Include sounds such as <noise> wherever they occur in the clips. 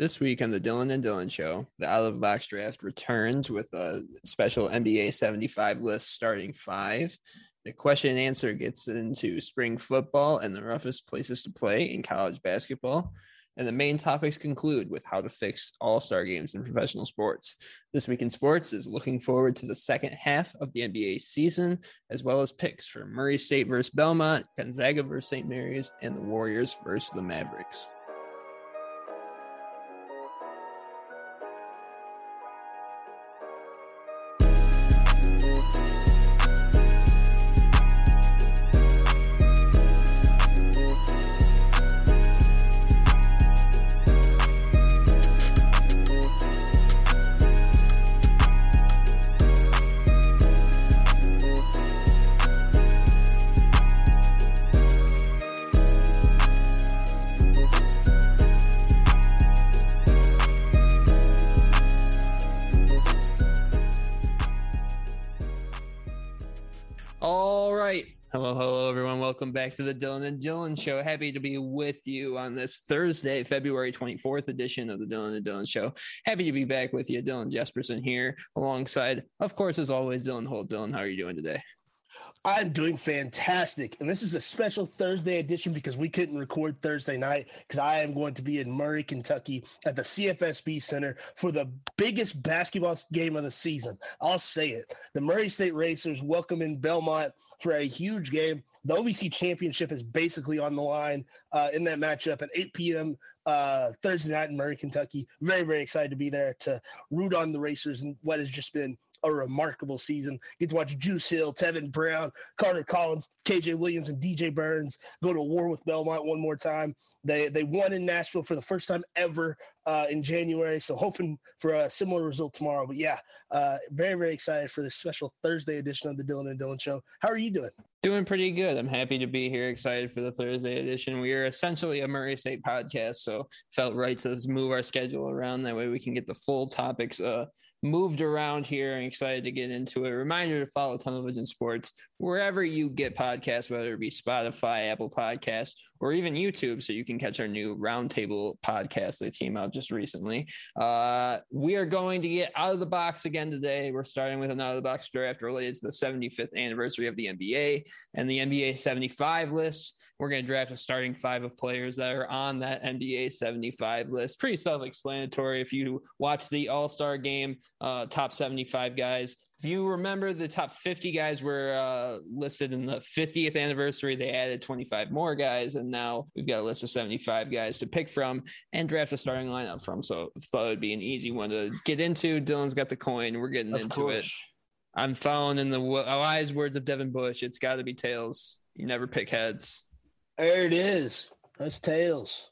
This week on the Dylan and Dylan Show, the Out of the Box Draft returns with a special NBA 75 list starting five. The question and answer gets into spring football and the roughest places to play in college basketball. And the main topics conclude with how to fix all star games in professional sports. This Week in Sports is looking forward to the second half of the NBA season, as well as picks for Murray State versus Belmont, Gonzaga versus St. Mary's, and the Warriors versus the Mavericks. Back to the Dylan and Dylan Show. Happy to be with you on this Thursday, February 24th edition of the Dylan and Dylan Show. Happy to be back with you. Dylan Jesperson here, alongside, of course, as always, Dylan Holt. Dylan, how are you doing today? I'm doing fantastic. And this is a special Thursday edition because we couldn't record Thursday night because I am going to be in Murray, Kentucky at the CFSB Center for the biggest basketball game of the season. I'll say it. The Murray State Racers welcome in Belmont for a huge game. The OVC championship is basically on the line uh, in that matchup at 8 p.m. Uh, Thursday night in Murray, Kentucky. Very, very excited to be there to root on the Racers and what has just been a remarkable season. Get to watch Juice Hill, Tevin Brown, Carter Collins, KJ Williams, and DJ Burns go to war with Belmont one more time. They they won in Nashville for the first time ever uh, in January, so hoping for a similar result tomorrow. But yeah, uh, very very excited for this special Thursday edition of the Dylan and Dylan Show. How are you doing? Doing pretty good. I'm happy to be here. Excited for the Thursday edition. We are essentially a Murray State podcast, so felt right to move our schedule around. That way, we can get the full topics uh, moved around here and excited to get into it. Reminder to follow Tunnel Vision Sports wherever you get podcasts, whether it be Spotify, Apple Podcasts, or even YouTube, so you can catch our new roundtable podcast that came out just recently. Uh, we are going to get out of the box again today. We're starting with an out of the box draft related to the 75th anniversary of the NBA and the NBA 75 list. We're going to draft a starting five of players that are on that NBA 75 list. Pretty self explanatory. If you watch the All Star game, uh, top 75 guys, if you remember, the top 50 guys were uh, listed in the 50th anniversary. They added 25 more guys, and now we've got a list of 75 guys to pick from and draft a starting lineup from. So I thought it'd be an easy one to get into. Dylan's got the coin. We're getting of into course. it. I'm following in the wise words of Devin Bush. It's got to be tails. You never pick heads. There it is. That's tails.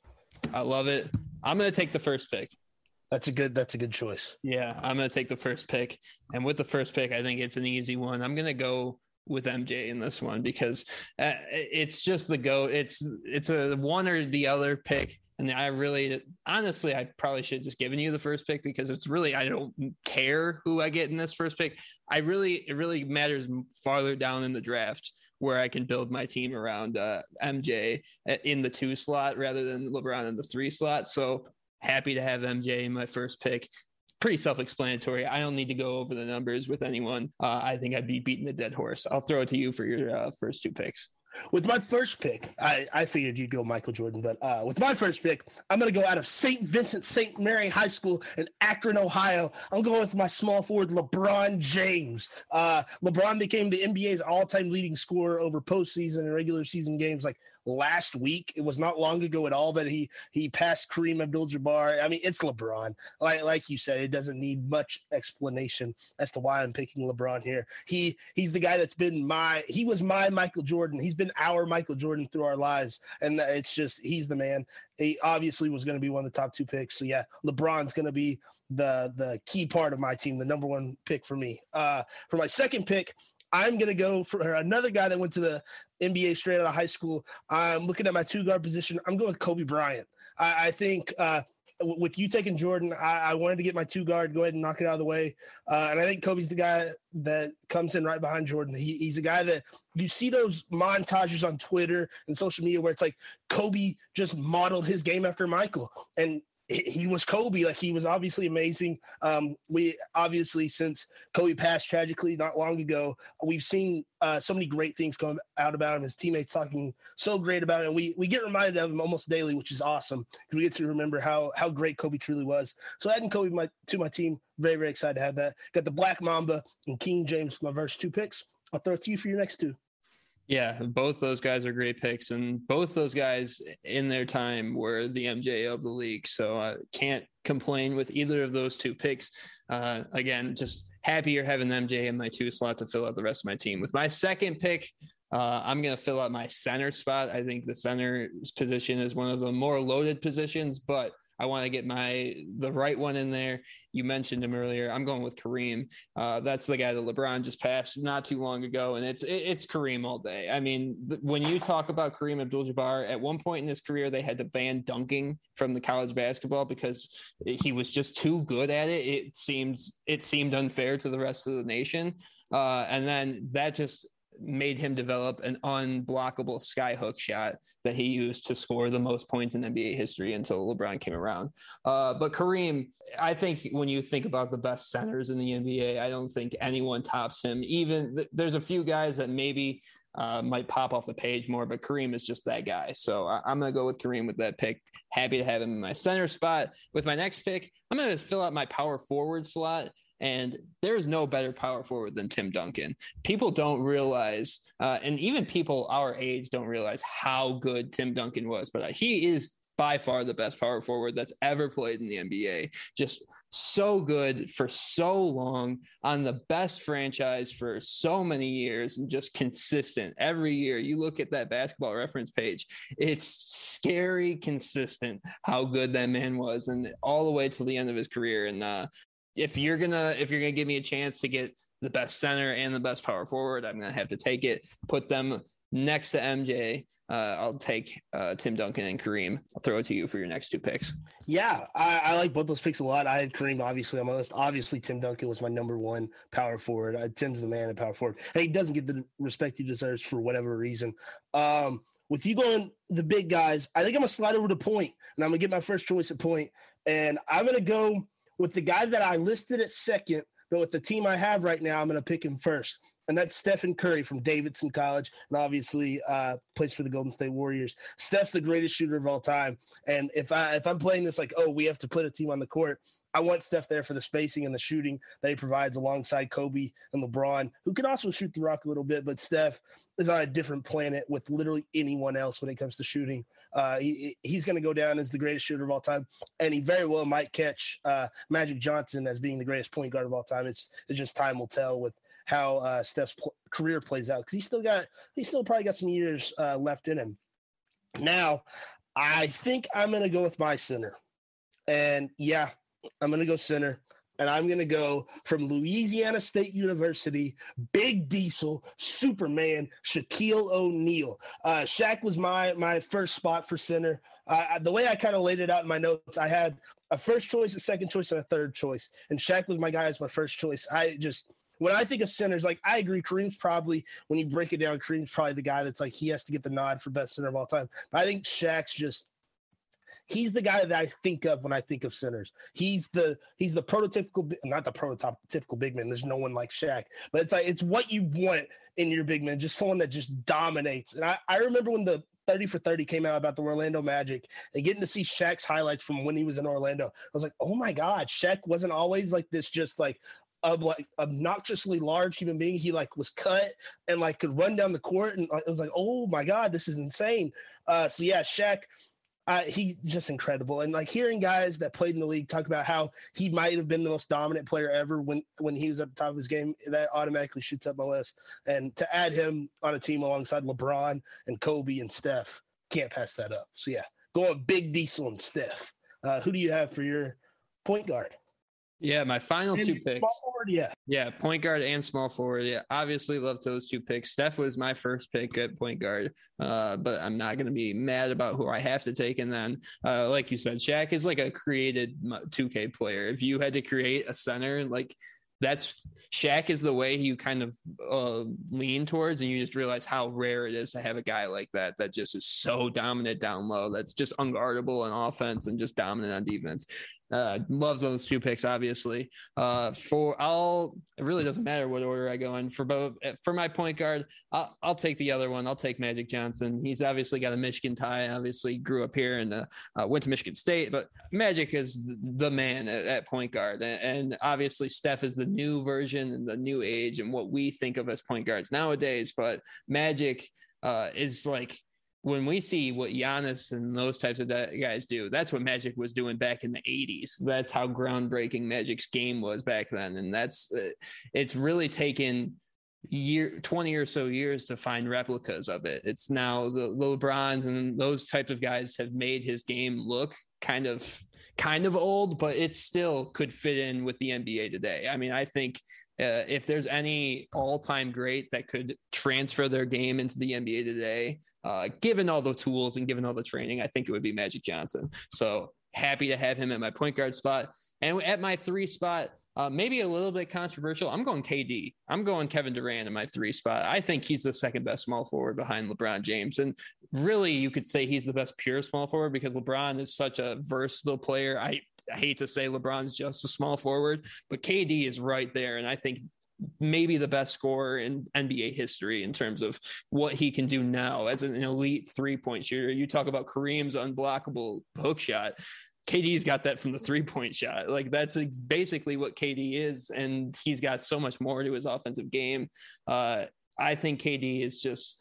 I love it. I'm going to take the first pick. That's a good. That's a good choice. Yeah, I'm gonna take the first pick, and with the first pick, I think it's an easy one. I'm gonna go with MJ in this one because uh, it's just the go. It's it's a one or the other pick, and I really, honestly, I probably should have just given you the first pick because it's really I don't care who I get in this first pick. I really it really matters farther down in the draft where I can build my team around uh, MJ in the two slot rather than LeBron in the three slot. So happy to have MJ in my first pick. Pretty self explanatory. I don't need to go over the numbers with anyone. Uh, I think I'd be beating a dead horse. I'll throw it to you for your uh, first two picks. With my first pick, I, I figured you'd go Michael Jordan, but uh, with my first pick, I'm going to go out of St. Vincent St. Mary High School in Akron, Ohio. I'm going with my small forward, LeBron James. Uh, LeBron became the NBA's all time leading scorer over postseason and regular season games like last week. It was not long ago at all that he he passed Kareem Abdul-Jabbar. I mean, it's LeBron. Like like you said, it doesn't need much explanation as to why I'm picking LeBron here. He he's the guy that's been my he was my Michael Jordan. He's been our Michael Jordan through our lives, and it's just he's the man. He obviously was going to be one of the top two picks. So yeah, LeBron's going to be the the key part of my team, the number one pick for me. Uh, for my second pick, I'm going to go for another guy that went to the NBA straight out of high school. I'm looking at my two guard position. I'm going with Kobe Bryant. I, I think uh, with you taking Jordan, I, I, wanted to get my two guard, go ahead and knock it out of the way. Uh, and I think Kobe's the guy that comes in right behind Jordan. He, he's a guy that you see those montages on Twitter and social media where it's like Kobe just modeled his game after Michael. And he was Kobe. Like he was obviously amazing. Um, we obviously since Kobe passed tragically not long ago, we've seen uh, so many great things come out about him. His teammates talking so great about him. We we get reminded of him almost daily, which is awesome we get to remember how how great Kobe truly was. So adding Kobe my, to my team, very very excited to have that. Got the Black Mamba and King James, my verse two picks. I'll throw it to you for your next two. Yeah, both those guys are great picks, and both those guys in their time were the MJ of the league. So I can't complain with either of those two picks. Uh, again, just happier having MJ in my two slot to fill out the rest of my team. With my second pick, uh, I'm going to fill out my center spot. I think the center position is one of the more loaded positions, but I want to get my the right one in there. You mentioned him earlier. I'm going with Kareem. Uh, that's the guy that LeBron just passed not too long ago, and it's it's Kareem all day. I mean, th- when you talk about Kareem Abdul-Jabbar, at one point in his career, they had to ban dunking from the college basketball because he was just too good at it. It seemed it seemed unfair to the rest of the nation, uh, and then that just made him develop an unblockable skyhook shot that he used to score the most points in NBA history until LeBron came around. Uh, but Kareem, I think when you think about the best centers in the NBA, I don't think anyone tops him. Even th- there's a few guys that maybe uh, might pop off the page more, but Kareem is just that guy. So I- am going to go with Kareem with that pick. Happy to have him in my center spot. With my next pick, I'm going to fill out my power forward slot. And there's no better power forward than Tim Duncan. People don't realize, uh, and even people our age don't realize how good Tim Duncan was. But uh, he is by far the best power forward that's ever played in the NBA. Just so good for so long on the best franchise for so many years and just consistent every year. You look at that basketball reference page, it's scary consistent how good that man was and all the way till the end of his career. And uh, if you're gonna if you're gonna give me a chance to get the best center and the best power forward, I'm gonna have to take it. Put them next to MJ. Uh, I'll take uh, Tim Duncan and Kareem. I'll throw it to you for your next two picks. Yeah, I, I, like both those picks a lot. I had Kareem obviously on my list. Obviously, Tim Duncan was my number one power forward. Uh, Tim's the man at power forward, and he doesn't get the respect he deserves for whatever reason. Um, with you going the big guys, I think I'm gonna slide over to point, and I'm gonna get my first choice at point, and I'm gonna go with the guy that I listed at second, but with the team I have right now, I'm going to pick him first. And that's Stephen Curry from Davidson College, and obviously uh, plays for the Golden State Warriors. Steph's the greatest shooter of all time, and if I if I'm playing this like, oh, we have to put a team on the court, I want Steph there for the spacing and the shooting that he provides alongside Kobe and LeBron, who can also shoot the rock a little bit, but Steph is on a different planet with literally anyone else when it comes to shooting. Uh, he, he's going to go down as the greatest shooter of all time, and he very well might catch uh, Magic Johnson as being the greatest point guard of all time. It's, it's just time will tell with how uh, Steph's pl- career plays out because he still got he still probably got some years uh, left in him. Now, I think I'm going to go with my center, and yeah, I'm going to go center and I'm going to go from Louisiana State University, Big Diesel, Superman, Shaquille O'Neal. Uh, Shaq was my my first spot for center. Uh, the way I kind of laid it out in my notes, I had a first choice, a second choice, and a third choice. And Shaq was my guy as my first choice. I just when I think of centers, like I agree, Kareem's probably when you break it down, Kareem's probably the guy that's like he has to get the nod for best center of all time. But I think Shaq's just he's the guy that I think of when I think of centers. He's the he's the prototypical, not the prototypical big man. There's no one like Shaq, but it's like it's what you want in your big man, just someone that just dominates. And I, I remember when the 30 for 30 came out about the Orlando Magic and getting to see Shaq's highlights from when he was in Orlando. I was like, oh my God, Shaq wasn't always like this, just like of like obnoxiously large human being. He like was cut and like could run down the court, and it was like, oh my god, this is insane. Uh, so yeah, Shaq uh, he just incredible. And like hearing guys that played in the league talk about how he might have been the most dominant player ever when when he was at the top of his game, that automatically shoots up my list. And to add him on a team alongside LeBron and Kobe and Steph, can't pass that up. So yeah, going big Diesel and Steph. Uh, who do you have for your point guard? Yeah, my final and two picks. Forward, yeah. Yeah, point guard and small forward. Yeah, obviously love those two picks. Steph was my first pick at point guard, uh, but I'm not going to be mad about who I have to take. And then, uh, like you said, Shaq is like a created 2K player. If you had to create a center, like that's Shaq is the way you kind of uh, lean towards, and you just realize how rare it is to have a guy like that that just is so dominant down low, that's just unguardable on offense and just dominant on defense. Uh, loves those two picks, obviously. Uh, for I'll it really doesn't matter what order I go in for both. For my point guard, I'll, I'll take the other one. I'll take Magic Johnson. He's obviously got a Michigan tie. Obviously, grew up here and uh, uh, went to Michigan State. But Magic is the man at, at point guard, and, and, obviously Steph is the new version and the new age and what we think of as point guards nowadays. But Magic uh, is like when we see what Giannis and those types of guys do, that's what Magic was doing back in the 80s. That's how groundbreaking Magic's game was back then. And that's, uh, it's really taken year 20 or so years to find replicas of it. It's now the, the LeBrons and those types of guys have made his game look kind of kind of old, but it still could fit in with the NBA today. I mean, I think uh, if there's any all-time great that could transfer their game into the NBA today, uh, given all the tools and given all the training, I think it would be Magic Johnson. So happy to have him at my point guard spot. And at my three spot, uh, maybe a little bit controversial. I'm going KD. I'm going Kevin Durant in my three spot. I think he's the second best small forward behind LeBron James. And really, you could say he's the best pure small forward because LeBron is such a versatile player. I, I hate to say LeBron's just a small forward, but KD is right there. And I think maybe the best scorer in NBA history in terms of what he can do now as an elite three point shooter. You talk about Kareem's unblockable hook shot. KD's got that from the three point shot. Like that's basically what KD is. And he's got so much more to his offensive game. Uh, I think KD is just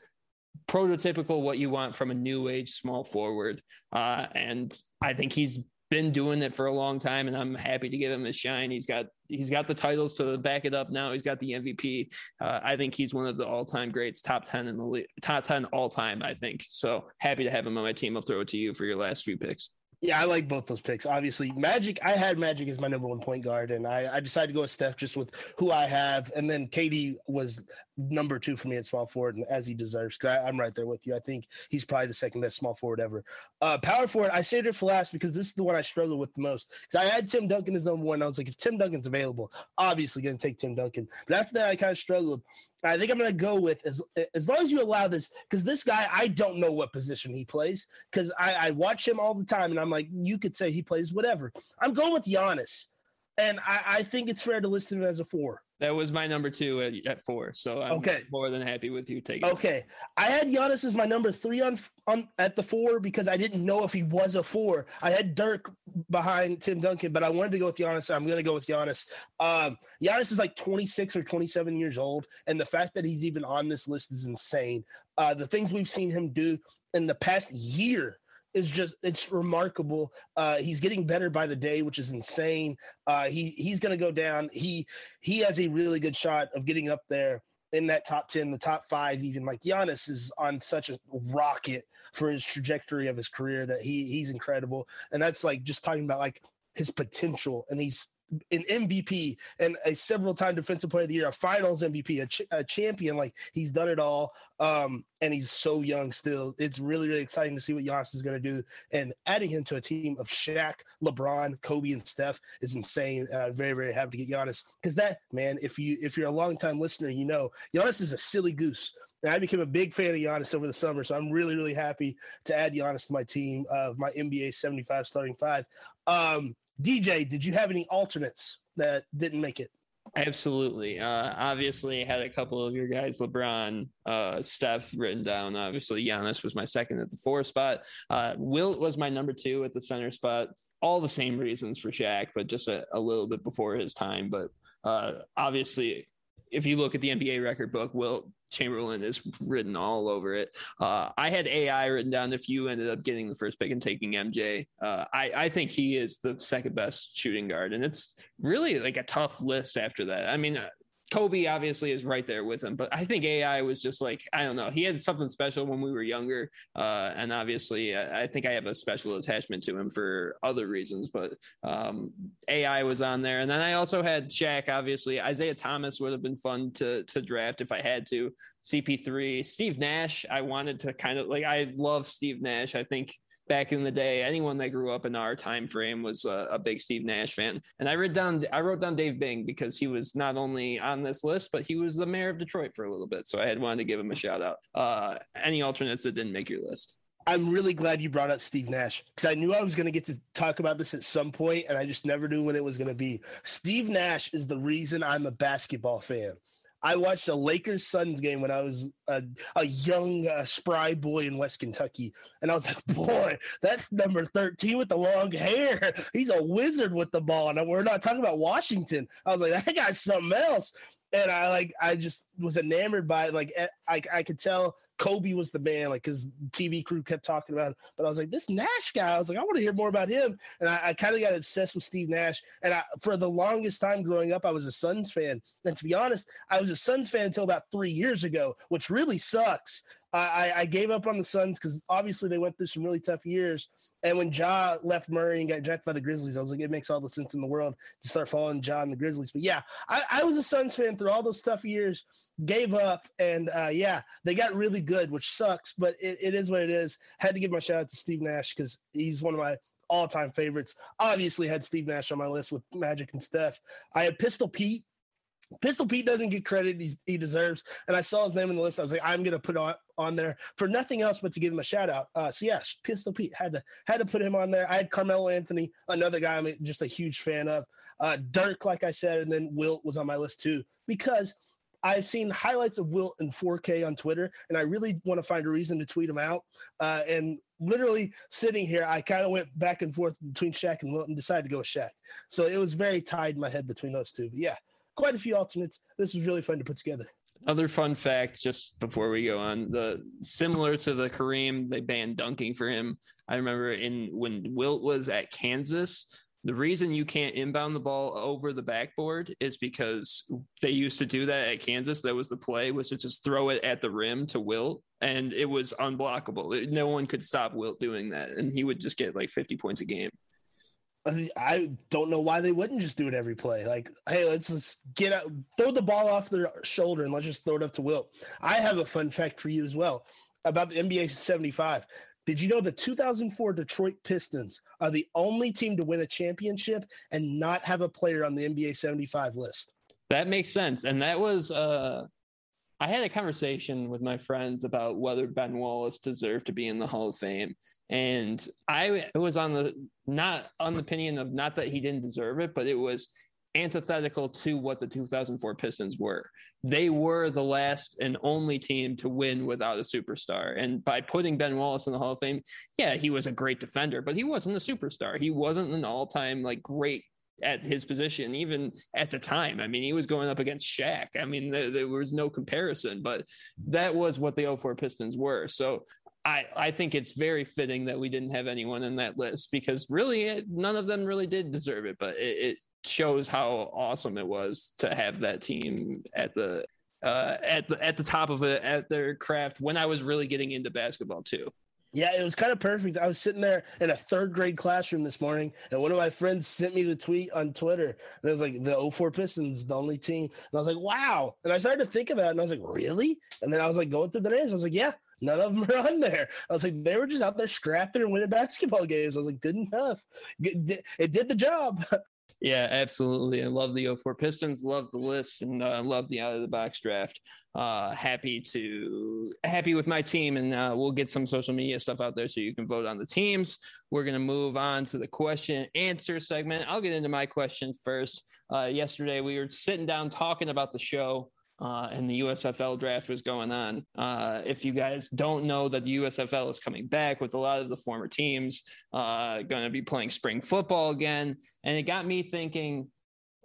prototypical what you want from a new age small forward. Uh, and I think he's been doing it for a long time and I'm happy to give him a shine. He's got he's got the titles to back it up now. He's got the MVP. Uh, I think he's one of the all-time greats, top 10 in the league, top 10 all time, I think. So happy to have him on my team. I'll throw it to you for your last few picks. Yeah, I like both those picks. Obviously, Magic. I had Magic as my number one point guard, and I, I decided to go with Steph just with who I have, and then KD was number two for me at small forward, and as he deserves. Because I'm right there with you. I think he's probably the second best small forward ever. Uh, power forward. I saved it for last because this is the one I struggle with the most. Because I had Tim Duncan as number one. I was like, if Tim Duncan's available, obviously going to take Tim Duncan. But after that, I kind of struggled. I think I'm going to go with as as long as you allow this, because this guy, I don't know what position he plays, because I, I watch him all the time, and I'm like, you could say he plays whatever. I'm going with Giannis, and I, I think it's fair to list him as a four. That was my number two at, at four, so I'm okay. more than happy with you taking. It. Okay, I had Giannis as my number three on on at the four because I didn't know if he was a four. I had Dirk behind Tim Duncan, but I wanted to go with Giannis. So I'm going to go with Giannis. Um, Giannis is like 26 or 27 years old, and the fact that he's even on this list is insane. Uh, the things we've seen him do in the past year is just it's remarkable. Uh, he's getting better by the day, which is insane. Uh, he he's going to go down. He he has a really good shot of getting up there in that top 10, the top five, even like Giannis is on such a rocket for his trajectory of his career that he he's incredible. And that's like just talking about like his potential. And he's an MVP and a several time defensive player of the year, a finals MVP, a, ch- a champion. Like he's done it all. Um, and he's so young still. It's really, really exciting to see what Giannis is going to do. And adding him to a team of Shaq, LeBron, Kobe, and Steph is insane. I'm very, very happy to get Giannis because that man, if you if you're a long time listener, you know Giannis is a silly goose. And I became a big fan of Giannis over the summer, so I'm really, really happy to add Giannis to my team of my NBA 75 starting five. Um, DJ, did you have any alternates that didn't make it? Absolutely. Uh, obviously, had a couple of your guys, LeBron, uh, Steph, written down. Obviously, Giannis was my second at the four spot. Uh, Wilt was my number two at the center spot. All the same reasons for Shaq, but just a, a little bit before his time. But uh, obviously, if you look at the NBA record book, Wilt Chamberlain is written all over it. Uh, I had AI written down. If you ended up getting the first pick and taking MJ, uh, I, I think he is the second best shooting guard, and it's really like a tough list after that. I mean, Kobe obviously is right there with him, but I think AI was just like I don't know. He had something special when we were younger, uh, and obviously I, I, think I have a special attachment to him for other reasons. But um, AI was on there, and then I also had Shaq. Obviously, Isiah Thomas would have been fun to to draft if I had to. CP3, Steve Nash. I wanted to kind of like I love Steve Nash. I think back in the day, anyone that grew up in our time frame was a, a, big Steve Nash fan. And I read down, I wrote down Dave Bing because he was not only on this list, but he was the mayor of Detroit for a little bit. So I had wanted to give him a shout out. Uh, any alternates that didn't make your list? I'm really glad you brought up Steve Nash because I knew I was going to get to talk about this at some point, and I just never knew when it was going to be. Steve Nash is the reason I'm a basketball fan. I watched a Lakers Suns game when I was a, a young uh, spry boy in West Kentucky, and I was like, "Boy, that's number thirteen with the long hair. He's a wizard with the ball." And we're not talking about Washington. I was like, "That guy's something else." And I like, I just was enamored by it. Like, eh, I, I could tell Kobe was the man, like his TV crew kept talking about it. But I was like, this Nash guy, I was like, I want to hear more about him. And I, I kind of got obsessed with Steve Nash. And I, for the longest time growing up, I was a Suns fan. And to be honest, I was a Suns fan until about three years ago, which really sucks. I, I gave up on the Suns because obviously they went through some really tough years. And when Ja left Murray and got drafted by the Grizzlies, I was like, it makes all the sense in the world to start following Ja and the Grizzlies. But yeah, I, I was a Suns fan through all those tough years, gave up, and uh, yeah, they got really good, which sucks, but it, it is what it is. Had to give my shout out to Steve Nash because he's one of my all time favorites. Obviously, had Steve Nash on my list with Magic and Steph. I had Pistol Pete Pistol Pete doesn't get credit he deserves, and I saw his name in the list. I was like, I'm gonna put on on there for nothing else but to give him a shout out. Uh, so yes, Pistol Pete had to had to put him on there. I had Carmelo Anthony, another guy I'm just a huge fan of. Uh, Dirk, like I said, and then Wilt was on my list too because I've seen highlights of Wilt in 4K on Twitter, and I really want to find a reason to tweet him out. Uh, and literally sitting here, I kind of went back and forth between Shaq and Wilt and decided to go with Shaq. So it was very tied in my head between those two. But yeah, quite a few alternates. This was really fun to put together. Another fun fact, just before we go on, the similar to the Kareem, they banned dunking for him. I remember in when Wilt was at Kansas, the reason you can't inbound the ball over the backboard is because they used to do that at Kansas. That was the play was to just throw it at the rim to Wilt, and it was unblockable. No one could stop Wilt doing that, and he would just get like 50 points a game. I don't know why they wouldn't just do it every play. Like, hey, let's just get out, throw the ball off their shoulder, and let's just throw it up to Wilt. I have a fun fact for you as well about the NBA 75. Did you know the 2004 Detroit Pistons are the only team to win a championship and not have a player on the NBA 75 list? That makes sense, and that was uh, I had a conversation with my friends about whether Ben Wallace deserved to be in the Hall of Fame. And I was on the not on the opinion of not that he didn't deserve it, but it was antithetical to what the 2004 Pistons were. They were the last and only team to win without a superstar. And by putting Ben Wallace in the Hall of Fame, yeah, he was a great defender, but he wasn't a superstar. He wasn't an all-time like great at his position, even at the time. I mean, he was going up against Shaq. I mean, there, there was no comparison, but that was what the 04 Pistons were. So I, I think it's very fitting that we didn't have anyone in that list because really it, none of them really did deserve it, but it, it shows how awesome it was to have that team at the uh, at the at the top of it at their craft when I was really getting into basketball too. Yeah, it was kind of perfect. I was sitting there in a third grade classroom this morning, and one of my friends sent me the tweet on Twitter. And it was like, the 04 Pistons, the only team. And I was like, wow. And I started to think about it, and I was like, really? And then I was like, going through the names. I was like, yeah, none of them are on there. I was like, they were just out there scrapping and winning basketball games. I was like, good enough. It did the job. <laughs> Yeah, absolutely. I love the 04 Pistons, love the list, and uh, love the out of the box draft. Uh, happy to happy with my team, and uh, we'll get some social media stuff out there so you can vote on the teams. We're gonna move on to the question answer segment. I'll get into my question first. Uh, yesterday we were sitting down talking about the show uh, and the USFL draft was going on. Uh, if you guys don't know that the USFL is coming back with a lot of the former teams uh, going to be playing spring football again, and it got me thinking.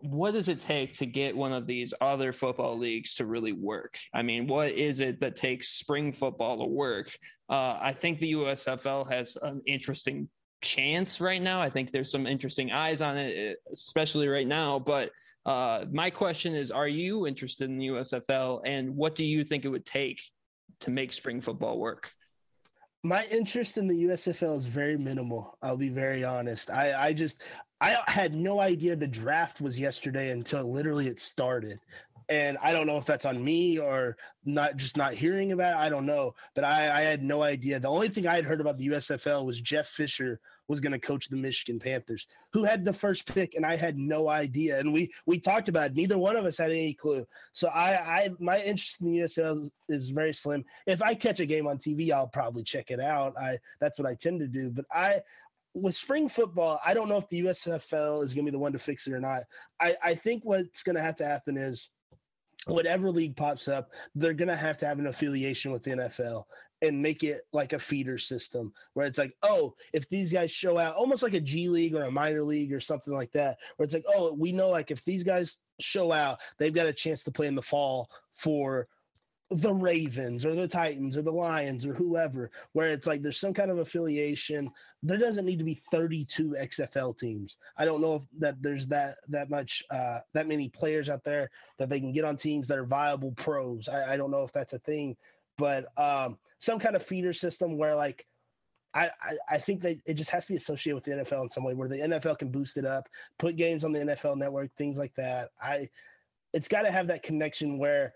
What does it take to get one of these other football leagues to really work? I mean, what is it that takes spring football to work? Uh, I think the USFL has an interesting chance right now. I think there's some interesting eyes on it, especially right now. But uh, my question is Are you interested in the USFL and what do you think it would take to make spring football work? My interest in the USFL is very minimal. I'll be very honest. I, I just, I had no idea the draft was yesterday until literally it started and I don't know if that's on me or not just not hearing about it. I don't know, but I, I had no idea. The only thing I had heard about the USFL was Jeff Fisher was going to coach the Michigan Panthers, who had the first pick, and I had no idea. And we we talked about it. Neither one of us had any clue. So I, I my interest in the USFL is very slim. If I catch a game on TV, I'll probably check it out. I that's what I tend to do. But I with spring football, I don't know if the USFL is going to be the one to fix it or not. I, I think what's going to have to happen is whatever league pops up, they're going to have to have an affiliation with the NFL and make it like a feeder system where it's like, oh, if these guys show out, almost like a G League or a minor league or something like that, where it's like, oh, we know like if these guys show out, they've got a chance to play in the fall for the Ravens or the Titans or the Lions or whoever, where it's like there's some kind of affiliation. There doesn't need to be 32 XFL teams. I don't know if that there's that that much uh, that many players out there that they can get on teams that are viable pros. I, I don't know if that's a thing, but um, some kind of feeder system where like I, I, I think that it just has to be associated with the NFL in some way where the NFL can boost it up, put games on the NFL network, things like that. I it's got to have that connection where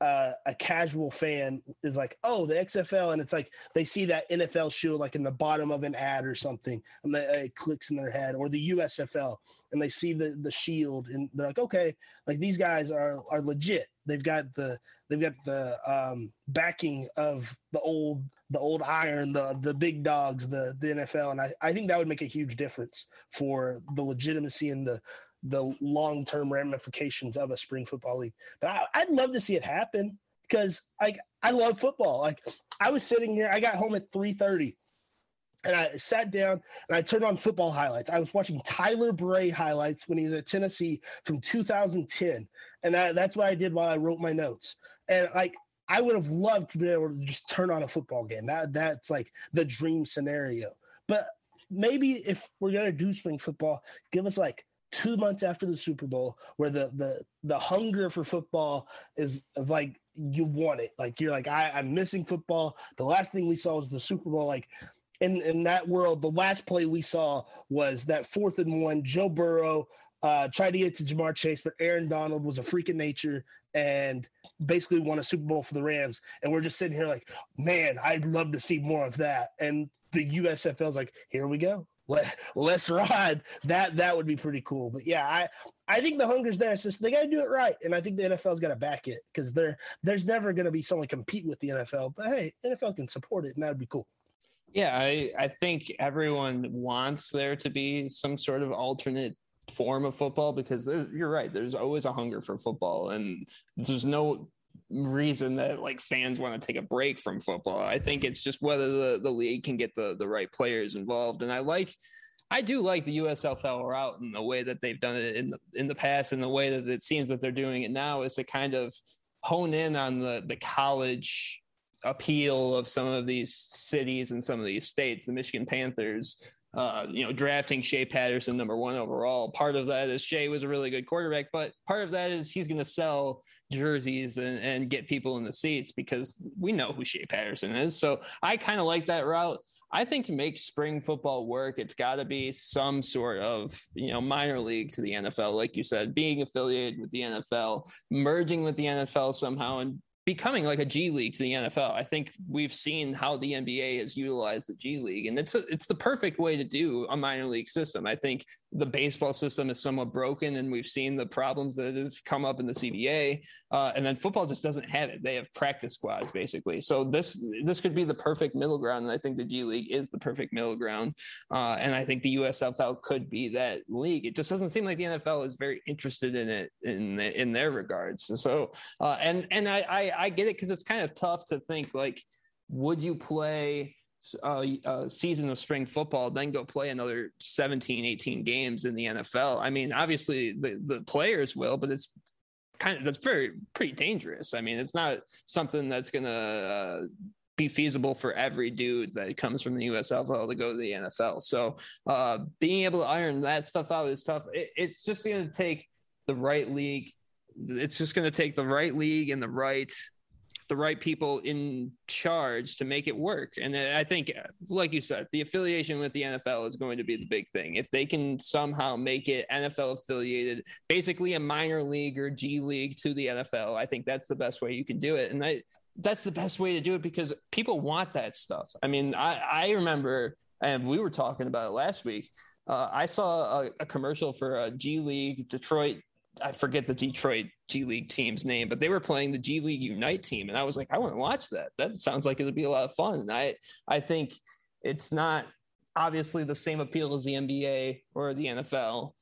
uh, a casual fan is like, oh, the XFL, and it's like they see that NFL show like in the bottom of an ad or something, and they, it clicks in their head, or the USFL, and they see the the shield, and they're like, okay, like these guys are are legit. They've got the they've got the um, backing of the old the old iron, the the big dogs, the the NFL, and I I think that would make a huge difference for the legitimacy and the the long term ramifications of a spring football league. But I, would love to see it happen because like I love football. Like I was sitting here, I got home at three thirty. And I sat down and I turned on football highlights. I was watching Tyler Bray highlights when he was at Tennessee from 2010. And that, that's what I did while I wrote my notes. And like I would have loved to be able to just turn on a football game. That that's like the dream scenario. But maybe if we're gonna do spring football, give us like two months after the Super Bowl, where the the the hunger for football is like you want it. Like you're like I, I'm missing football. The last thing we saw was the Super Bowl. Like in in that world, the last play we saw was that fourth and one. Joe Burrow uh, tried to get to Ja'Marr Chase, but Aaron Donald was a freak of nature and basically won a Super Bowl for the Rams. And we're just sitting here like, man, I'd love to see more of that. And the USFL is like, here we go let let's ride. That that would be pretty cool. But yeah, I I think the hunger's there. It's just they got to do it right, and I think the NFL's got to back it because there there's never going to be someone compete with the NFL. But hey, NFL can support it, and that would be cool. Yeah, I I think everyone wants there to be some sort of alternate form of football because you're right. There's always a hunger for football, and there's no reason that like fans want to take a break from football. I think it's just whether the, the league can get the, the right players involved. And I like, I do like the USFL route and the way that they've done it in the, in the past and the way that it seems that they're doing it now is to kind of hone in on the, the college appeal of some of these cities and some of these states. The Michigan Panthers uh, you know, drafting Shea Patterson number one overall. Part of that is Shea was a really good quarterback, but part of that is he's going to sell jerseys and, and get people in the seats because we know who Shea Patterson is. So I kind of like that route. I think to make spring football work, it's got to be some sort of you know minor league to the NFL, like you said, being affiliated with the NFL, merging with the NFL somehow, and becoming like a G League to the NFL. I think we've seen how the NBA has utilized the G League, and it's a, it's the perfect way to do a minor league system. I think the baseball system is somewhat broken, and we've seen the problems that have come up in the CBA, uh, and then football just doesn't have it. They have practice squads basically. So this this could be the perfect middle ground, and I think the G League is the perfect middle ground, uh, and I think the USFL could be that league. It just doesn't seem like the NFL is very interested in it in in their regards. So uh, and and I, I I get it because it's kind of tough to think like, would you play a, a, season of spring football, then go play another 17, 18 games in the NFL? I mean, obviously the, the players will, but it's kind of that's very pretty dangerous. I mean, it's not something that's gonna uh, be feasible for every dude that comes from the USFL to go to the NFL. So uh, being able to iron that stuff out is tough. It, it's just going to take the right league. It's just going to take the right league and the right the right people in charge to make it work. And I think, like you said, the affiliation with the NFL is going to be the big thing. If they can somehow make it NFL affiliated, basically a minor league or G League to the NFL, I think that's the best way you can do it. And I, that's the best way to do it because people want that stuff. I mean, I, I remember, and we were talking about it last week. Uh, I saw a, a, commercial for a G League Detroit. I forget the Detroit G League team's name, but they were playing the G League Ignite team, and I was like, I want to watch that. That sounds like it'd be a lot of fun. And I I think it's not obviously the same appeal as the NBA or the NFL,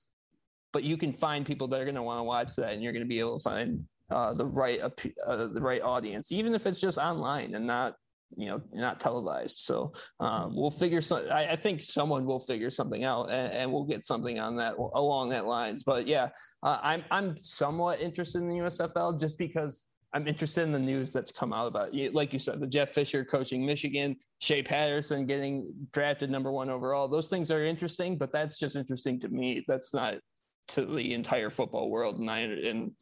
but you can find people that are going to want to watch that, and you're going to be able to find uh, the right uh, the right audience, even if it's just online and not you know not televised. So um, we'll figure some. I, I, think someone will figure something out, and, and, we'll get something on that along that lines. But yeah, uh, I'm I'm somewhat interested in the USFL just because. I'm interested in the news that's come out about it. Like you said, the Jeff Fisher coaching Michigan, Shea Patterson getting drafted number one overall. Those things are interesting, but that's just interesting to me. That's not to the entire football world. And I, and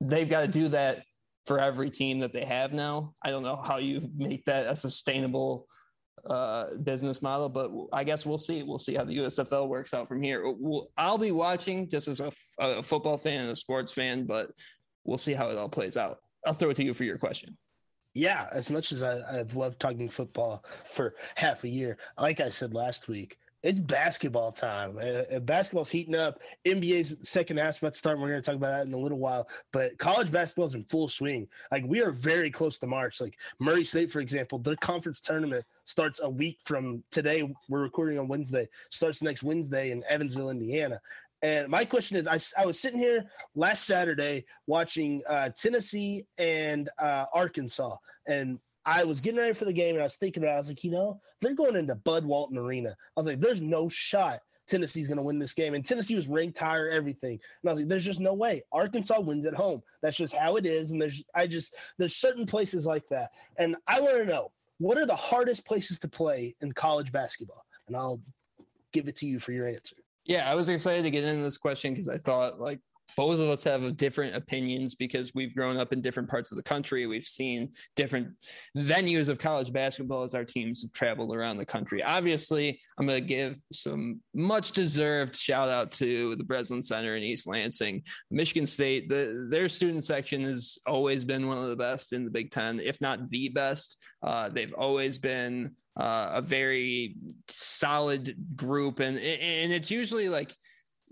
they've got to do that for every team that they have now. I don't know how you make that a sustainable uh, business model, but I guess we'll see. We'll see how the USFL works out from here. We'll, I'll be watching just as a, a football fan and a sports fan, but we'll see how it all plays out. I'll throw it to you for your question. Yeah, as much as I, have loved talking football for half a year, like I said last week, it's basketball time. Uh, basketball's heating up. NBA's second half's about to start. We're going to talk about that in a little while. But college basketball's in full swing. Like we are very close to March. Like Murray State, for example, their conference tournament starts a week from today. We're recording on Wednesday. Starts next Wednesday in Evansville, Indiana. And my question is, I, I was sitting here last Saturday watching uh, Tennessee and uh, Arkansas, and I was getting ready for the game and I was thinking about it. I was like, you know, they're going into Bud Walton Arena. I was like, there's no shot Tennessee's going to win this game. And Tennessee was ranked higher, everything. And I was like, there's just no way. Arkansas wins at home. That's just how it is. And there's, I just, there's certain places like that. And I want to know what are the hardest places to play in college basketball? And I'll give it to you for your answer. Yeah, I was excited to get into this question because I thought like both of us have different opinions because we've grown up in different parts of the country. We've seen different venues of college basketball as our teams have traveled around the country. Obviously, I'm going to give some much deserved shout out to the Breslin Center in East Lansing. Michigan State, the, their student section has always been one of the best in the Big Ten, if not the best. Uh, they've always been uh, a very solid group, and and it's usually like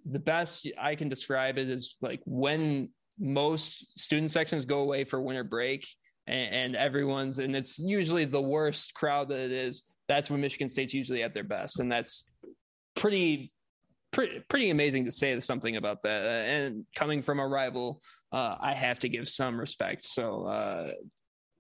the best I can describe it is like when most student sections go away for winter break and, and, everyone's and it's usually the worst crowd that it is that's when michigan state's usually at their best. And that's pretty pretty, pretty amazing to say something about that. And coming from a rival uh, i have to give some respect. So uh,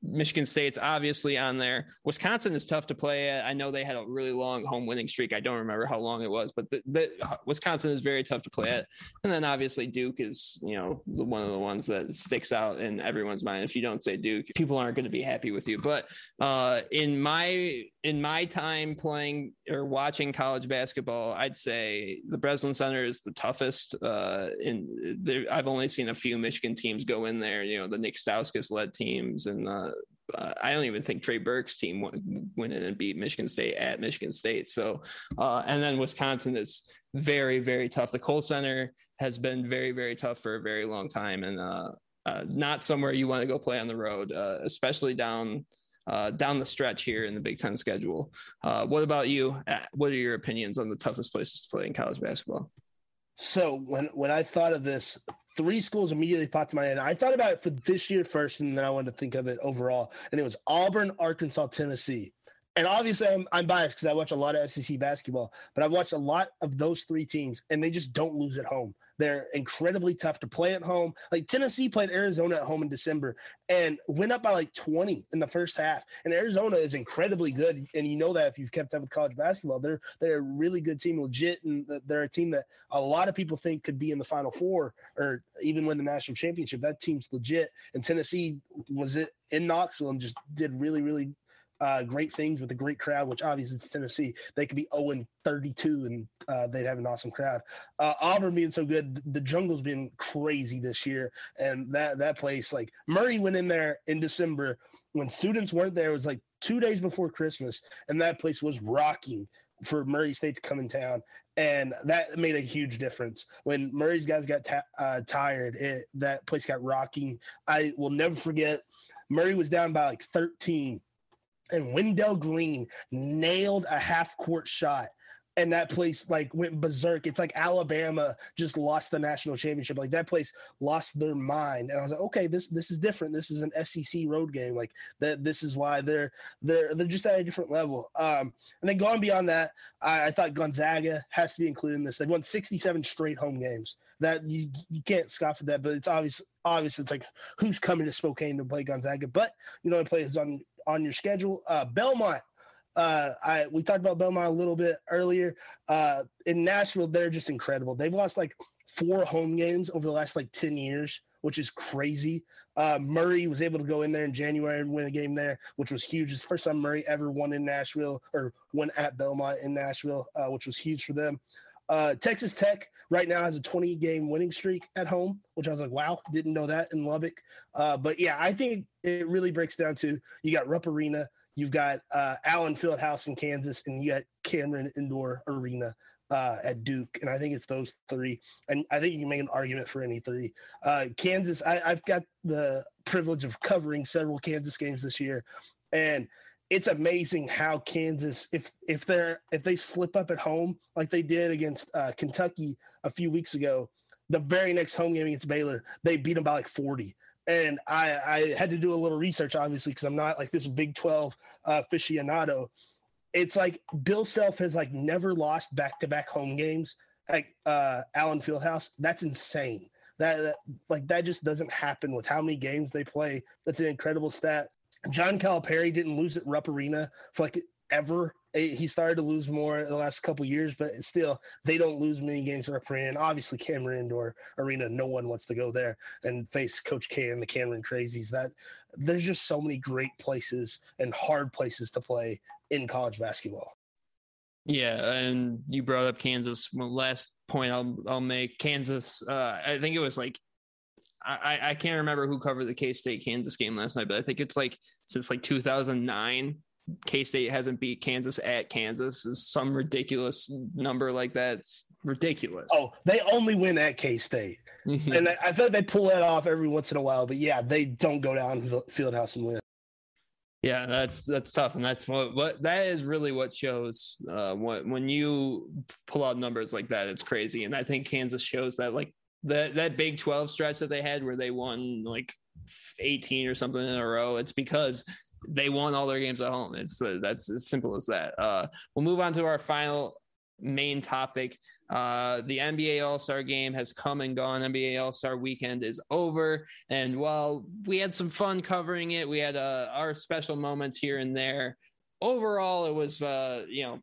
Michigan State's obviously on there. Wisconsin is tough to play. I know they had a really long home winning streak. I don't remember how long it was, but the, the, Wisconsin is very tough to play at. And then obviously Duke is, you know, one of the ones that sticks out in everyone's mind. If you don't say Duke, people aren't going to be happy with you. But uh, in my in my time playing or watching college basketball, I'd say the Breslin Center is the toughest. Uh, in there, I've only seen a few Michigan teams go in there. You know, the Nik Stauskas led teams, and uh, uh, I don't even think Trey Burke's team went, in and beat Michigan State at Michigan State. So, uh, and then Wisconsin is very, very tough. The Kohl Center has been very, very tough for a very long time, and uh, uh, not somewhere you want to go play on the road, especially down uh, down the stretch here in the Big Ten schedule. Uh, what about you? Uh, what are your opinions on the toughest places to play in college basketball? So when when I thought of this, three schools immediately popped in my head. I thought about it for this year first, and then I wanted to think of it overall. And it was Auburn, Arkansas, Tennessee. And obviously, I'm, I'm biased because I watch a lot of SEC basketball, but I've watched a lot of those three teams, and they just don't lose at home. They're incredibly tough to play at home. Like Tennessee played Arizona at home in December and went up by like 20 in the first half. And Arizona is incredibly good. And you know that if you've kept up with college basketball, they're they're a really good team, legit, and they're a team that a lot of people think could be in the final four or even win the national championship. That team's legit. And Tennessee was it in Knoxville and just did really, really uh, great things with a great crowd, which obviously it's Tennessee. They could be 0 32 and uh, they'd have an awesome crowd. Uh, Auburn being so good, the jungle's been crazy this year. And that, that place, like Murray went in there in December when students weren't there. It was like two days before Christmas, and that place was rocking for Murray State to come in town, and that made a huge difference. When Murray's guys got uh, tired, it, that place got rocking. I will never forget. Murray was down by like 13, and Wendell Green nailed a half court shot and that place like went berserk. It's like Alabama just lost the national championship. Like that place lost their mind. And I was like, okay, this this is different. This is an SEC road game. Like that. This is why they're they're they're just at a different level. Um, and then going beyond that, I, I thought Gonzaga has to be included in this. They've won 67 straight home games. That you, you can't scoff at that, but it's obvious. Obvious, it's like who's coming to Spokane to play Gonzaga, but you know, it plays on on your schedule. Uh, Belmont uh, I we talked about Belmont a little bit earlier. Uh, in Nashville, they're just incredible. They've lost like four home games over the last like ten years, which is crazy. Uh, Murray was able to go in there in January and win a game there, which was huge. It's the first time Murray ever won in Nashville or won at Belmont in Nashville, uh, which was huge for them. Uh, Texas Tech right now has a 20 game winning streak at home, which I was like, wow, didn't know that in Lubbock. Uh, but yeah, I think it really breaks down to you got Rupp Arena, You've got uh, Allen Fieldhouse in Kansas, and you got Cameron Indoor Arena uh, at Duke, and I think it's those three. And I think you can make an argument for any three. Uh, Kansas, I, have got the privilege of covering several Kansas games this year, and it's amazing how Kansas, if if they're if they slip up at home like they did against uh, Kentucky a few weeks ago, the very next home game against Baylor, they beat them by like forty and I, I had to do a little research, obviously, because I'm not like this Big 12 uh, aficionado. It's like Bill Self has like never lost back to back home games at uh, Allen Fieldhouse. That's insane. That, that like that just doesn't happen with how many games they play. That's an incredible stat. John Calipari didn't lose at Rupp Arena for like ever he started to lose more the last couple years, but still, they don't lose many games in Arena. Obviously, Cameron Indoor Arena, no one wants to go there and face Coach K and the Cameron Crazies. That there's just so many great places and hard places to play in college basketball. Yeah, and you brought up Kansas. Well, last point I'll I'll make Kansas. Uh, I think it was like I, I can't remember who covered the K State Kansas game last night, but I think it's like since like 2009 K State hasn't beat Kansas at Kansas is some ridiculous number like that. It's ridiculous. Oh, they only win at K State, <laughs> and I, I thought they pull that off every once in a while. But yeah, they don't go down Fieldhouse and win. Yeah, that's that's tough, and that's what what that is really what shows. Uh, when when you pull out numbers like that, it's crazy, and I think Kansas shows that. Like that that Big Twelve stretch that they had, where they won like 18 or something in a row. It's because they won all their games at home. It's uh, that's as simple as that. Uh, we'll move on to our final main topic. Uh, the NBA All Star game has come and gone. NBA All Star weekend is over. And while we had some fun covering it, we had uh, our special moments here and there. Overall, it was, uh, you know,